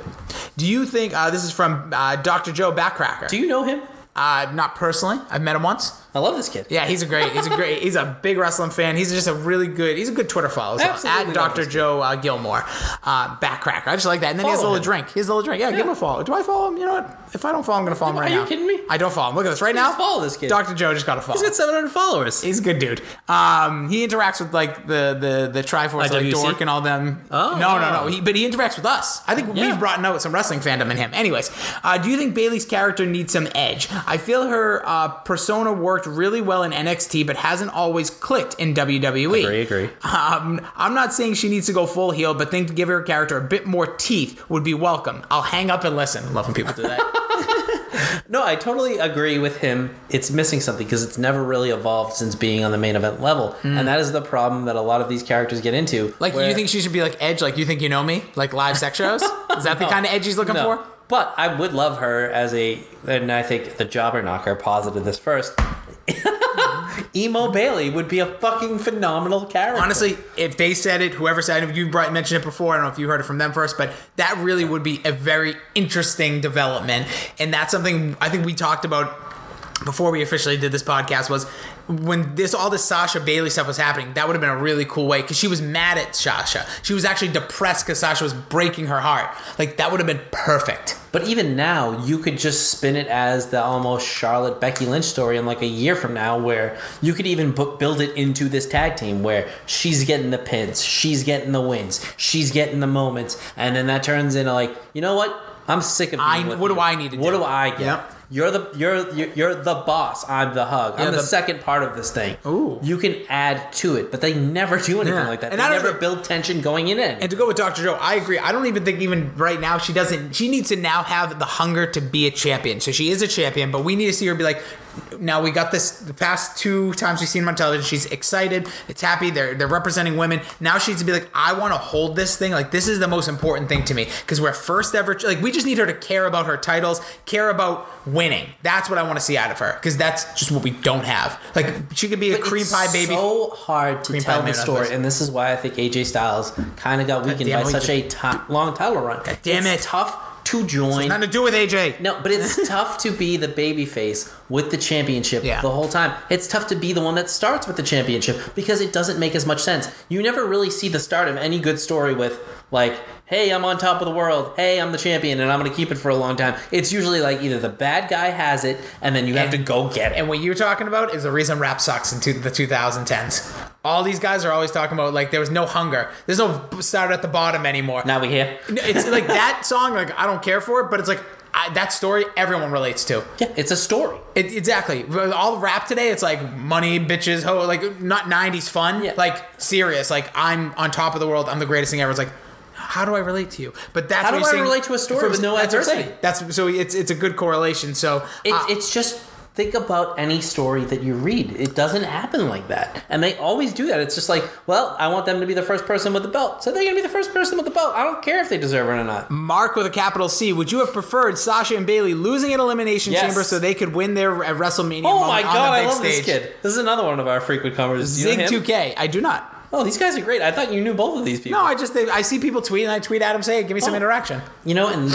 Do you think uh, this is from uh, Dr. Joe Backcracker? Do you know him? uh, not personally. I've met him once. I love this kid. Yeah, he's a great. He's a great. He's a big wrestling fan. He's just a really good. He's a good Twitter follow. So Absolutely at Dr. Joe uh, Gilmore, uh, backcracker. I just like that. And then he has a little him. drink. He has a little drink. Yeah, give him a follow. Do I follow him? You know what? If I don't follow him, I'm gonna follow him right now. Are you now. kidding me? I don't follow him. Look at this right now. Follow this kid. Dr. Joe just got a follow. He's got 700 followers. He's a good dude. Um, he interacts with like the the the Triforce, like Dork and all them. Oh. no, no, no. He, but he interacts with us. I think Yeah. we've brought out some wrestling fandom in him. Anyways, uh, do you think Bayley's character needs some edge? I feel her uh, persona worked really well in NXT, but hasn't always clicked in WWE. Agree, agree. Um, I'm not saying she needs to go full heel, but think to give her character a bit more teeth would be welcome. I'll hang up and listen. Love when people do that. No, I totally agree with him. It's missing something because it's never really evolved since being on the main event level, and that is the problem that a lot of these characters get into. like, where- you think she should be like Edge? Like, you think you know me? Like live sex shows? Is that the kind of Edge he's looking No. for? But I would love her as a, and I think the jobber knocker posited this first. Emo Bayley would be a fucking phenomenal character. Honestly, if they said it, whoever said it, you mentioned it before. I don't know if you heard it from them first, but that really would be a very interesting development, and that's something I think we talked about before we officially did this podcast. Was when this all this Sasha Bayley stuff was happening, that would have been a really cool way because she was mad at Sasha. She was actually depressed because Sasha was breaking her heart. Like that would have been perfect. But even now, you could just spin it as the almost Charlotte Becky Lynch story in like a year from now, where you could even bu- build it into this tag team where she's getting the pins, she's getting the wins, she's getting the moments, and then that turns into like, you know what? I'm sick of. Being I- with what you. do I need to What do? What do I get? Yep. You're the you're you're you're the boss. I'm the hug. I'm the, the- second part of this thing. Ooh. You can add to it, but they never do anything Yeah. like that. And they I never even- build tension going in. And to go with Dr. Joe, I agree. I don't even think even right now she doesn't. She needs to now have the hunger to be a champion. So she is a champion, but we need to see her be like. Now we got this. The past two times we've seen her on television, she's excited. It's happy. They're they're representing women. Now she needs to be like, I want to hold this thing. Like this is the most important thing to me because we're first ever. Like we just need her to care about her titles, care about winning. That's what I want to see out of her because that's just what we don't have. Like she could be a But cream it's pie baby. So hard to Cream tell the story, and this is why I think AJ Styles kind of got weakened by such a ti- long title run. damn it's it. tough to join. Nothing to do with AJ. no, but it's tough to be the baby face with the championship Yeah. the whole time. It's tough to be the one that starts with the championship because it doesn't make as much sense. You never really see the start of any good story with like, "Hey, I'm on top of the world. Hey, I'm the champion and I'm going to keep it for a long time." It's usually like either the bad guy has it and then you have to go get it. And what you're talking about is the reason rap sucks in two, the 2010s. All these guys are always talking about like there was no hunger. There's no start at the bottom anymore. now we here. It's like that song. Like I don't care for it, but it's like I, that story everyone relates to. Yeah, it's a story. It, exactly. All rap today, it's like money, bitches, ho, like not '90s fun. Yeah. Like serious. Like I'm on top of the world. I'm the greatest thing ever. It's like. How do I relate to you? But that's How do I saying relate to a story with no that's adversity? That's so it's it's a good correlation. So It, uh, it's just think about any story that you read. It doesn't happen like that, and they always do that. It's just like, well, I want them to be the first person with the belt, so they're gonna be the first person with the belt. I don't care if they deserve it or not. Mark with a capital C, would you have preferred Sasha and Bayley losing at Elimination Yes. Chamber so they could win their WrestleMania Oh my god, I love stage? this kid. This is another one of our frequent covers. Do you know Zig him? 2K. I do not. Oh, these guys are great. I thought you knew both of these people. No, I just I see people tweet and I tweet at them say, "Give me some Oh. interaction." You know, and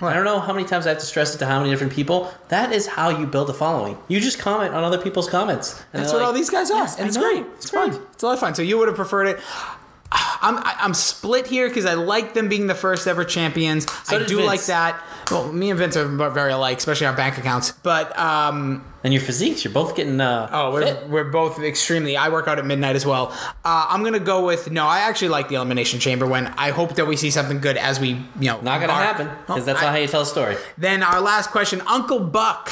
I don't know how many times I have to stress it to how many different people. That is how you build a following. You just comment on other people's comments. And That's they're what all like, these guys are, "Yes, and I it's know. great. It's fun. It's a lot of fun. So you would have preferred it. I'm I- I'm split here because I like them being the first ever champions. I did do Vince. like that. Well, me and Vince are very alike, especially our bank accounts. But um, And your physiques, you're both getting uh, Oh, we're, fit. we're both extremely. I work out at midnight as well. Uh, I'm gonna go with no. I actually like the elimination chamber. When I hope that we see something good as we, you know, Not gonna embark. happen because Oh, that's I- not how you tell a story. Then our last question, Uncle Buck.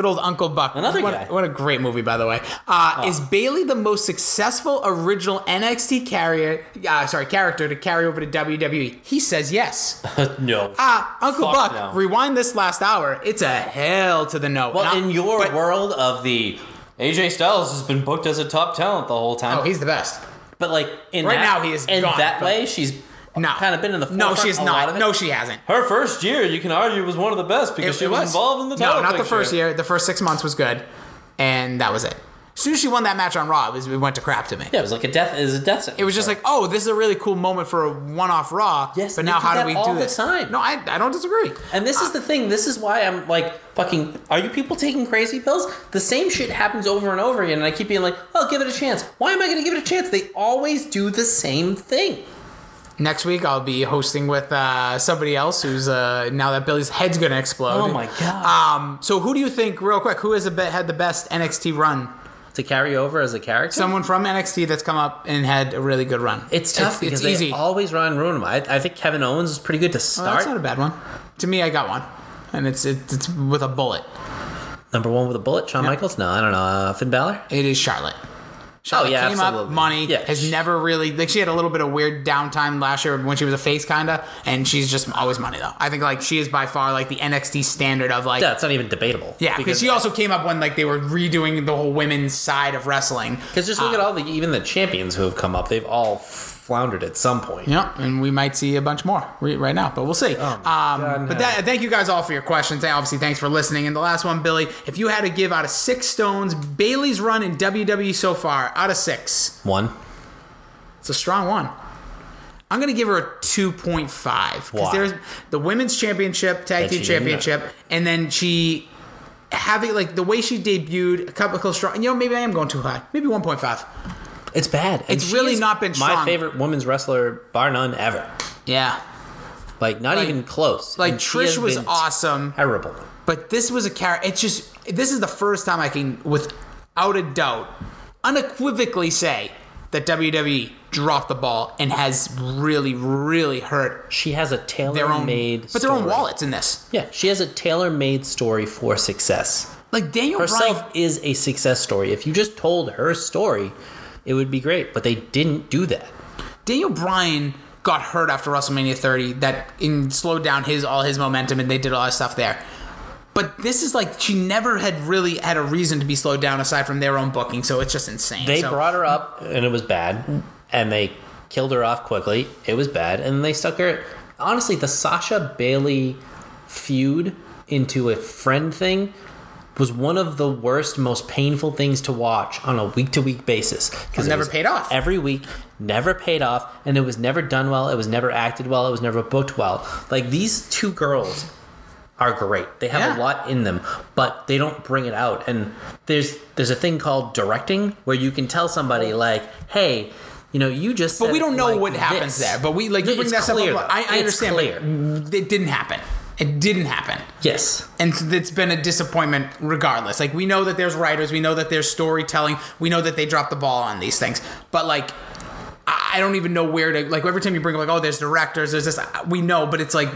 Good old Uncle Buck. Another what, guy. What a great movie, by the way. Uh, Is Bayley the most successful original NXT carrier? Uh, sorry, character to carry over to WWE? He says yes. no. Ah, Uncle Fuck Buck. no. Rewind this last hour. It's a hell to the no. Well, Not- in your but- world of the AJ Styles has been booked as a top talent the whole time. oh, he's the best. but like in Right that, now he is in gone, that way she's No, kind of been in the no, she's a lot of not. it. No, she hasn't. Her first year, you can argue, was one of the best because she was, involved in the title no, not the first year. The first six months was good, and that was it. As soon as she won that match on Raw, it, was, it went to crap to me. Yeah, it was like a death. It was a death sentence. It was just like, oh, this is a really cool moment for a one-off Raw. Yes, but they now do how do we all do the this? time. No, I, I don't disagree. And this is the thing. This is why I'm like fucking. Are you people taking crazy pills? The same shit happens over and over again, and I keep being like, "Oh, give it a chance." Why am I going to give it a chance? They always do the same thing. Next week, I'll be hosting with uh, somebody else who's uh, now that Billy's head's gonna explode. Oh my god! Um, so who do you think, real quick, who has a be- had the best NXT run? to carry over as a character, Someone from NXT that's come up and had a really good run. it's tough because it's they easy. always run and ruin them. I, I think Kevin Owens is pretty good to Oh, start. that's not a bad one. To me, I got one, and it's it's, it's with a bullet. Number one with a bullet, Shawn Michaels. No, I don't know. Uh, Finn Balor. It is Charlotte. Charlotte Oh, yeah, came up, absolutely. money Yeah. has never really like she had a little bit of weird downtime last year when she was a face kinda, and she's just always money though. I think like she is by far like the NXT standard of like Yeah, it's not even debatable. yeah because she also came up when like they were redoing the whole women's side of wrestling. Because just look uh, at all the even the champions who have come up. They've all floundered at some point. Yeah, and we might see a bunch more re- right now, but we'll see. um, God, but that, thank you guys all for your questions. And obviously, thanks for listening. And the last one, Billy, if you had to give out of six stones, Bayley's run in WWE so far, out of six, One. it's a strong one. I'm gonna give her a 2.5 because there's the women's championship, tag That team she didn't know. championship, and then she having like the way she debuted a couple of strong. You know, maybe I am going too high. Maybe 1.5. It's bad. And It's really not been my favorite women's wrestler, bar none, ever. Yeah, Like not Like- even close. like And she Trish has was been awesome. Terrible. But this was a character. It's just this is the first time I can, without a doubt, unequivocally say that WWE dropped the ball and has really, really hurt She has a their own tailor-made, but their own story. wallets in this. Yeah, she has a tailor-made story for success. Like Daniel Herself Bryan, is a success story. If you just told her story, it would be great. But they didn't do that. Daniel Bryan got hurt after WrestleMania 30. That in, slowed down his all his momentum, and they did all that stuff there. But this is like she never had really had a reason to be slowed down aside from their own booking. So it's just insane. They So- brought her up, and it was bad, and they killed her off quickly. It was bad, and they stuck her. Honestly, the Sasha Bayley feud into a friend thing was one of the worst, most painful things to watch on a week to week basis because Never paid off. every week. Never paid off, and it was never done well. It was never acted well. It was never booked well. Like these two girls are great. They have Yeah. a lot in them, but they don't bring it out. And there's there's a thing called directing where you can tell somebody like, "Hey, you know, you just." But we don't know like what happens this." there. But we like you bring that clear, up. though. I, I understand. clear. It didn't happen. It didn't happen. Yes, And it's been a disappointment regardless. Like we know that there's writers, we know that there's storytelling, we know that they dropped the ball on these things. But like I I don't even know where to like every time you bring up like oh there's directors there's this we know but it's like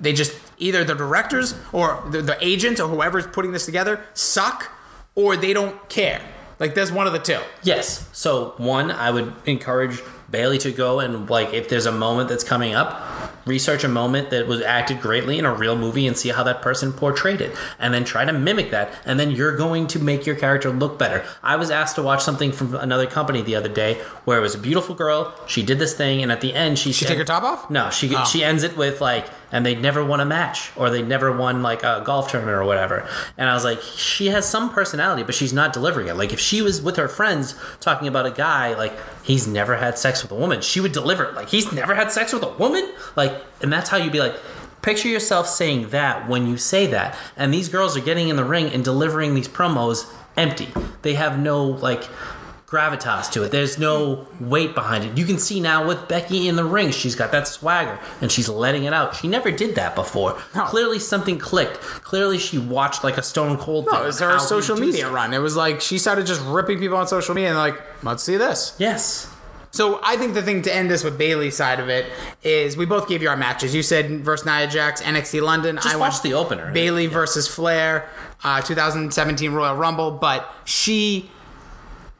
they just either the directors or the, the agent or whoever's putting this together suck or they don't care like there's one of the two yes. So one, I would encourage Bayley to go and like if there's a moment that's coming up, research a moment that was acted greatly in a real movie and see how that person portrayed it, and then try to mimic that, and then you're going to make your character look better. I was asked to watch something from another company the other day where it was a beautiful girl. She did this thing, and at the end, she she take her top off No, she Oh. she ends it with like, and they never won a match, or they never won like a golf tournament or whatever. And I was like, she has some personality, but she's not delivering it. Like if she was with her friends talking about a guy, like he's never had sex with a woman, she would deliver it. Like he's never had sex with a woman, like, and that's how you'd be like. Picture yourself saying that when you say that, and these girls are getting in the ring and delivering these promos empty. They have no like gravitas to it. There's no weight behind it. You can see now with Becky in the ring, she's got that swagger and she's letting it out. She never did that before. No. Clearly something clicked. Clearly she watched like a Stone Cold. no thing it was her social media stuff. run it was like she started just ripping people on social media and like let's see this Yes. So I think the thing to end this with Bayley's side of it is we both gave you our matches. You said versus Nia Jax, NXT London. Just I watched the opener. Bayley versus Flair, uh, 2017 Royal Rumble. But she,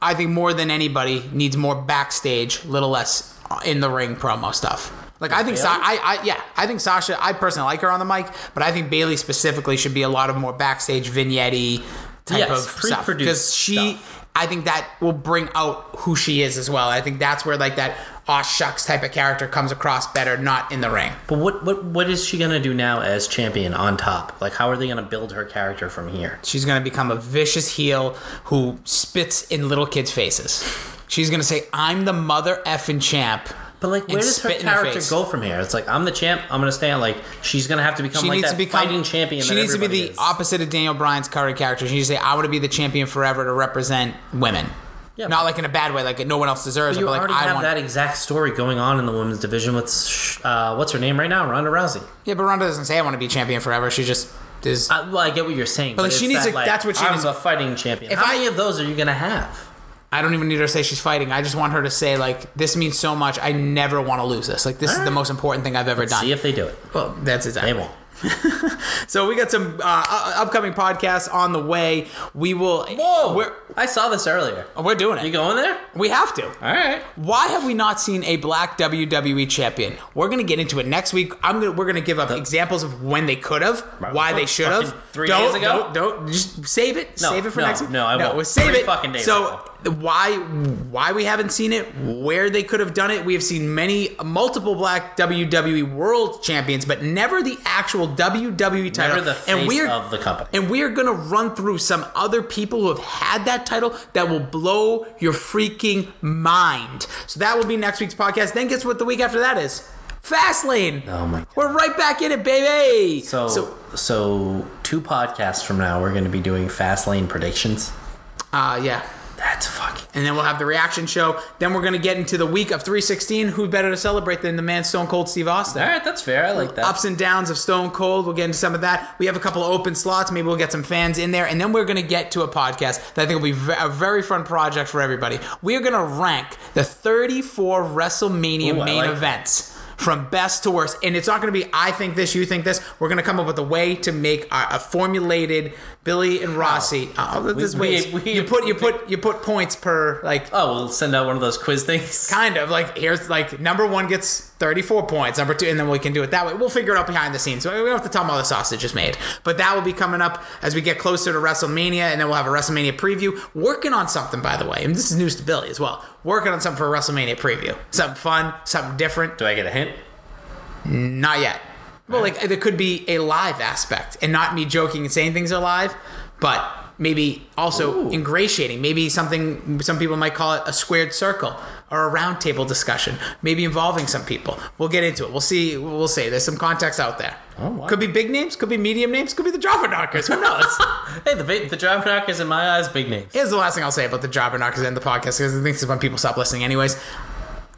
I think more than anybody, needs more backstage, little less in the ring promo stuff. Like I think, Sa- I, I yeah, I think Sasha. I personally like her on the mic, but I think Bayley specifically should be a lot of more backstage vignette type Yes, of stuff because she. stuff. I think that will bring out who she is as well. I think that's where like that aw shucks type of character comes across better, not in the ring. But what what what is she gonna do now as champion on top? Like, how are they gonna build her character from here? She's going to become a vicious heel who spits in little kids' faces. She's going to say, I'm the mother effing champ. But like, where and does her spit in their character face. go from here? It's like I'm the champ. I'm gonna stay on. Like, she's gonna have to become She like needs that to become fighting champion. She that needs to be the is. opposite of Daniel Bryan's current character. She needs to say, "I want to be the champion forever to represent women." Yeah, Not like in a bad way, like no one else deserves But it. you But like already I have want. that exact story going on in the women's division with uh, what's her name right now, Ronda Rousey. Yeah, but Ronda doesn't say I want to be champion forever. She just is. Uh, well, I get what you're saying, but, like, she needs that, to- like, that's what she I'm needs- a fighting champion. If How I- many of those are you gonna have? I don't even need her to say she's fighting. I just want her to say like this means so much. I never want to lose this. Like this is the most important thing I've ever done. See if they do it. well, that's exactly. They won't. So we got some uh, upcoming podcasts on the way. We will. Whoa! I saw this earlier. we're doing it. You going there? We have to. All right. Why have we not seen a black WWE champion? We're gonna get into it next week. I'm gonna we're gonna give up examples of when they could have, why they should have. Three don't, days ago? Don't, don't just save it. No, save it for no, next week. no, I won't. we'll save Three it. fucking days so why why we haven't seen it? Where they could have done it? We have seen many multiple black WWE World Champions, but never the actual WWE title. Never the face we're of the company. and we are going to run through some other people who have had that title that will blow your freaking mind. So that will be next week's podcast. Then guess what the week after that is? Fastlane. Oh my God. We're right back in it, baby. So, so, two podcasts from now, we're going to be doing fast lane predictions. uh, yeah. That's fucking. And then we'll have the reaction show. Then we're going to get into the week of 316. Who better to celebrate than the man Stone Cold Steve Austin? All right, that's fair. I like that. ups and downs of Stone Cold. We'll get into some of that. We have a couple of open slots. Maybe we'll get some fans in there. And then we're going to get to a podcast that I think will be a very fun project for everybody. We are going to rank the 34 WrestleMania Ooh, main like that. From best to worst, and it's not going to be I think this, you think this. We're going to come up with a way to make a, a formulated Billy and Rossi. Uh, oh, this We- ways. we- you put you put you put points per like Oh, we'll send out one of those quiz things. kind of like here's like number one gets 34 points number two and then we can do it that way. We'll figure it out behind the scenes. So we don't have to tell them all the sausage is made. But that will be coming up as we get closer to wrestlemania and then we'll have a wrestlemania preview. Working on something by the way and this is news to billy as well. Working on something for a wrestlemania preview. Something fun something different. Do I get a hint? not yet. Well like there could be a live aspect and not me joking and saying things are live but maybe also Ooh. ingratiating. Maybe something some people might call it a squared circle or a roundtable discussion maybe involving some people. We'll get into it. We'll see we'll see there's some context out there. Oh, wow. could be big names could be medium names could be the jobber knockers. Who knows? Hey, the the job knockers in my eyes, big names. here's the last thing i'll say about the jobber knockers and the podcast because i think this is when people stop listening anyways.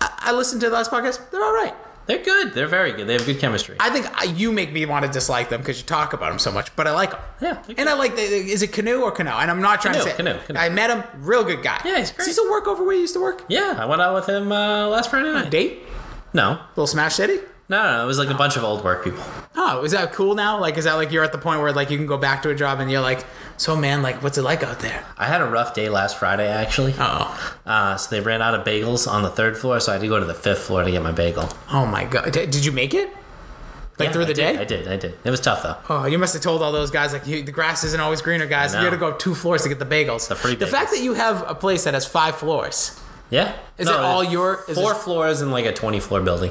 I, I listened to the last podcast. They're all right They're good. They're very good. They have good chemistry. I think I- you make me want to dislike them because you talk about them so much, but I like them. Yeah, and I like the, is it Canoe or Canoe? And I'm not trying Canoe, to say Canoe, Canoe. I met him, real good guy. Yeah, he's Does he great. still work over where he used to work? yeah, I went out with him uh, last Friday night. Date, No, little Smash City. No, no. It was like a bunch of old work people. Oh, is that cool now? Like, is that like you're at the point where like you can go back to a job and you're like, so man, like, what's it like out there? I had a rough day last Friday, actually. Oh, Uh, so they ran out of bagels on the third floor, so I had to go to the fifth floor to get my bagel. oh my god, D- did you make it? Like Yeah, through I the did, day? I did, I did. It was tough though. Oh, you must have told all those guys like you, the grass isn't always greener, guys. You know. got to go up two floors to get the bagels. The free The bagels. fact that you have a place that has five floors Yeah. is it all your? Is four it- floors in like a twenty floor building?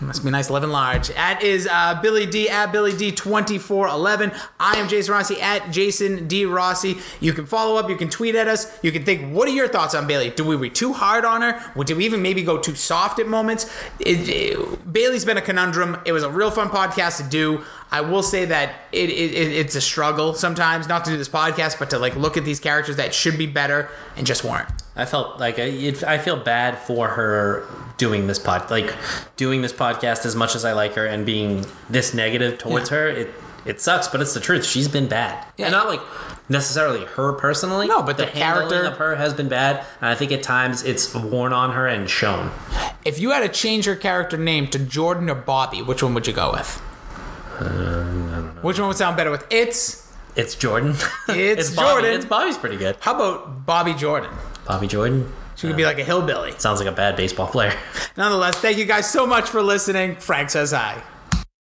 Must be nice living large. At is uh, Billy D at Billy D twenty four eleven. I am Jason Rossi at Jason D Rossi. You can follow up. You can tweet at us. You can think. What are your thoughts on Bayley? Do we were too hard on her? Did we even maybe go too soft at moments? It, it- Bayley's been a conundrum. It was a real fun podcast to do. I will say that it, it, it it's a struggle sometimes not to do this podcast, but to like look at these characters that should be better and just weren't. I felt like I, it, I feel bad for her doing this pod, like doing this podcast as much as I like her and being this negative towards Yeah. her. It it sucks, but it's the truth. She's been bad, Yeah. and not like necessarily her personally. No, but the handling character- of her has been bad, and I think at times it's worn on her and shown. If you had to change her character name to Jordan or Bobby, which one would you go with? Um, Which one would sound better with? It's It's Jordan. It's Bobby. Jordan. It's Bobby's pretty good. how about Bobby Jordan? Bobby Jordan She could be like a hillbilly. sounds like a bad baseball player. Nonetheless, thank you guys so much for listening. Frank says hi.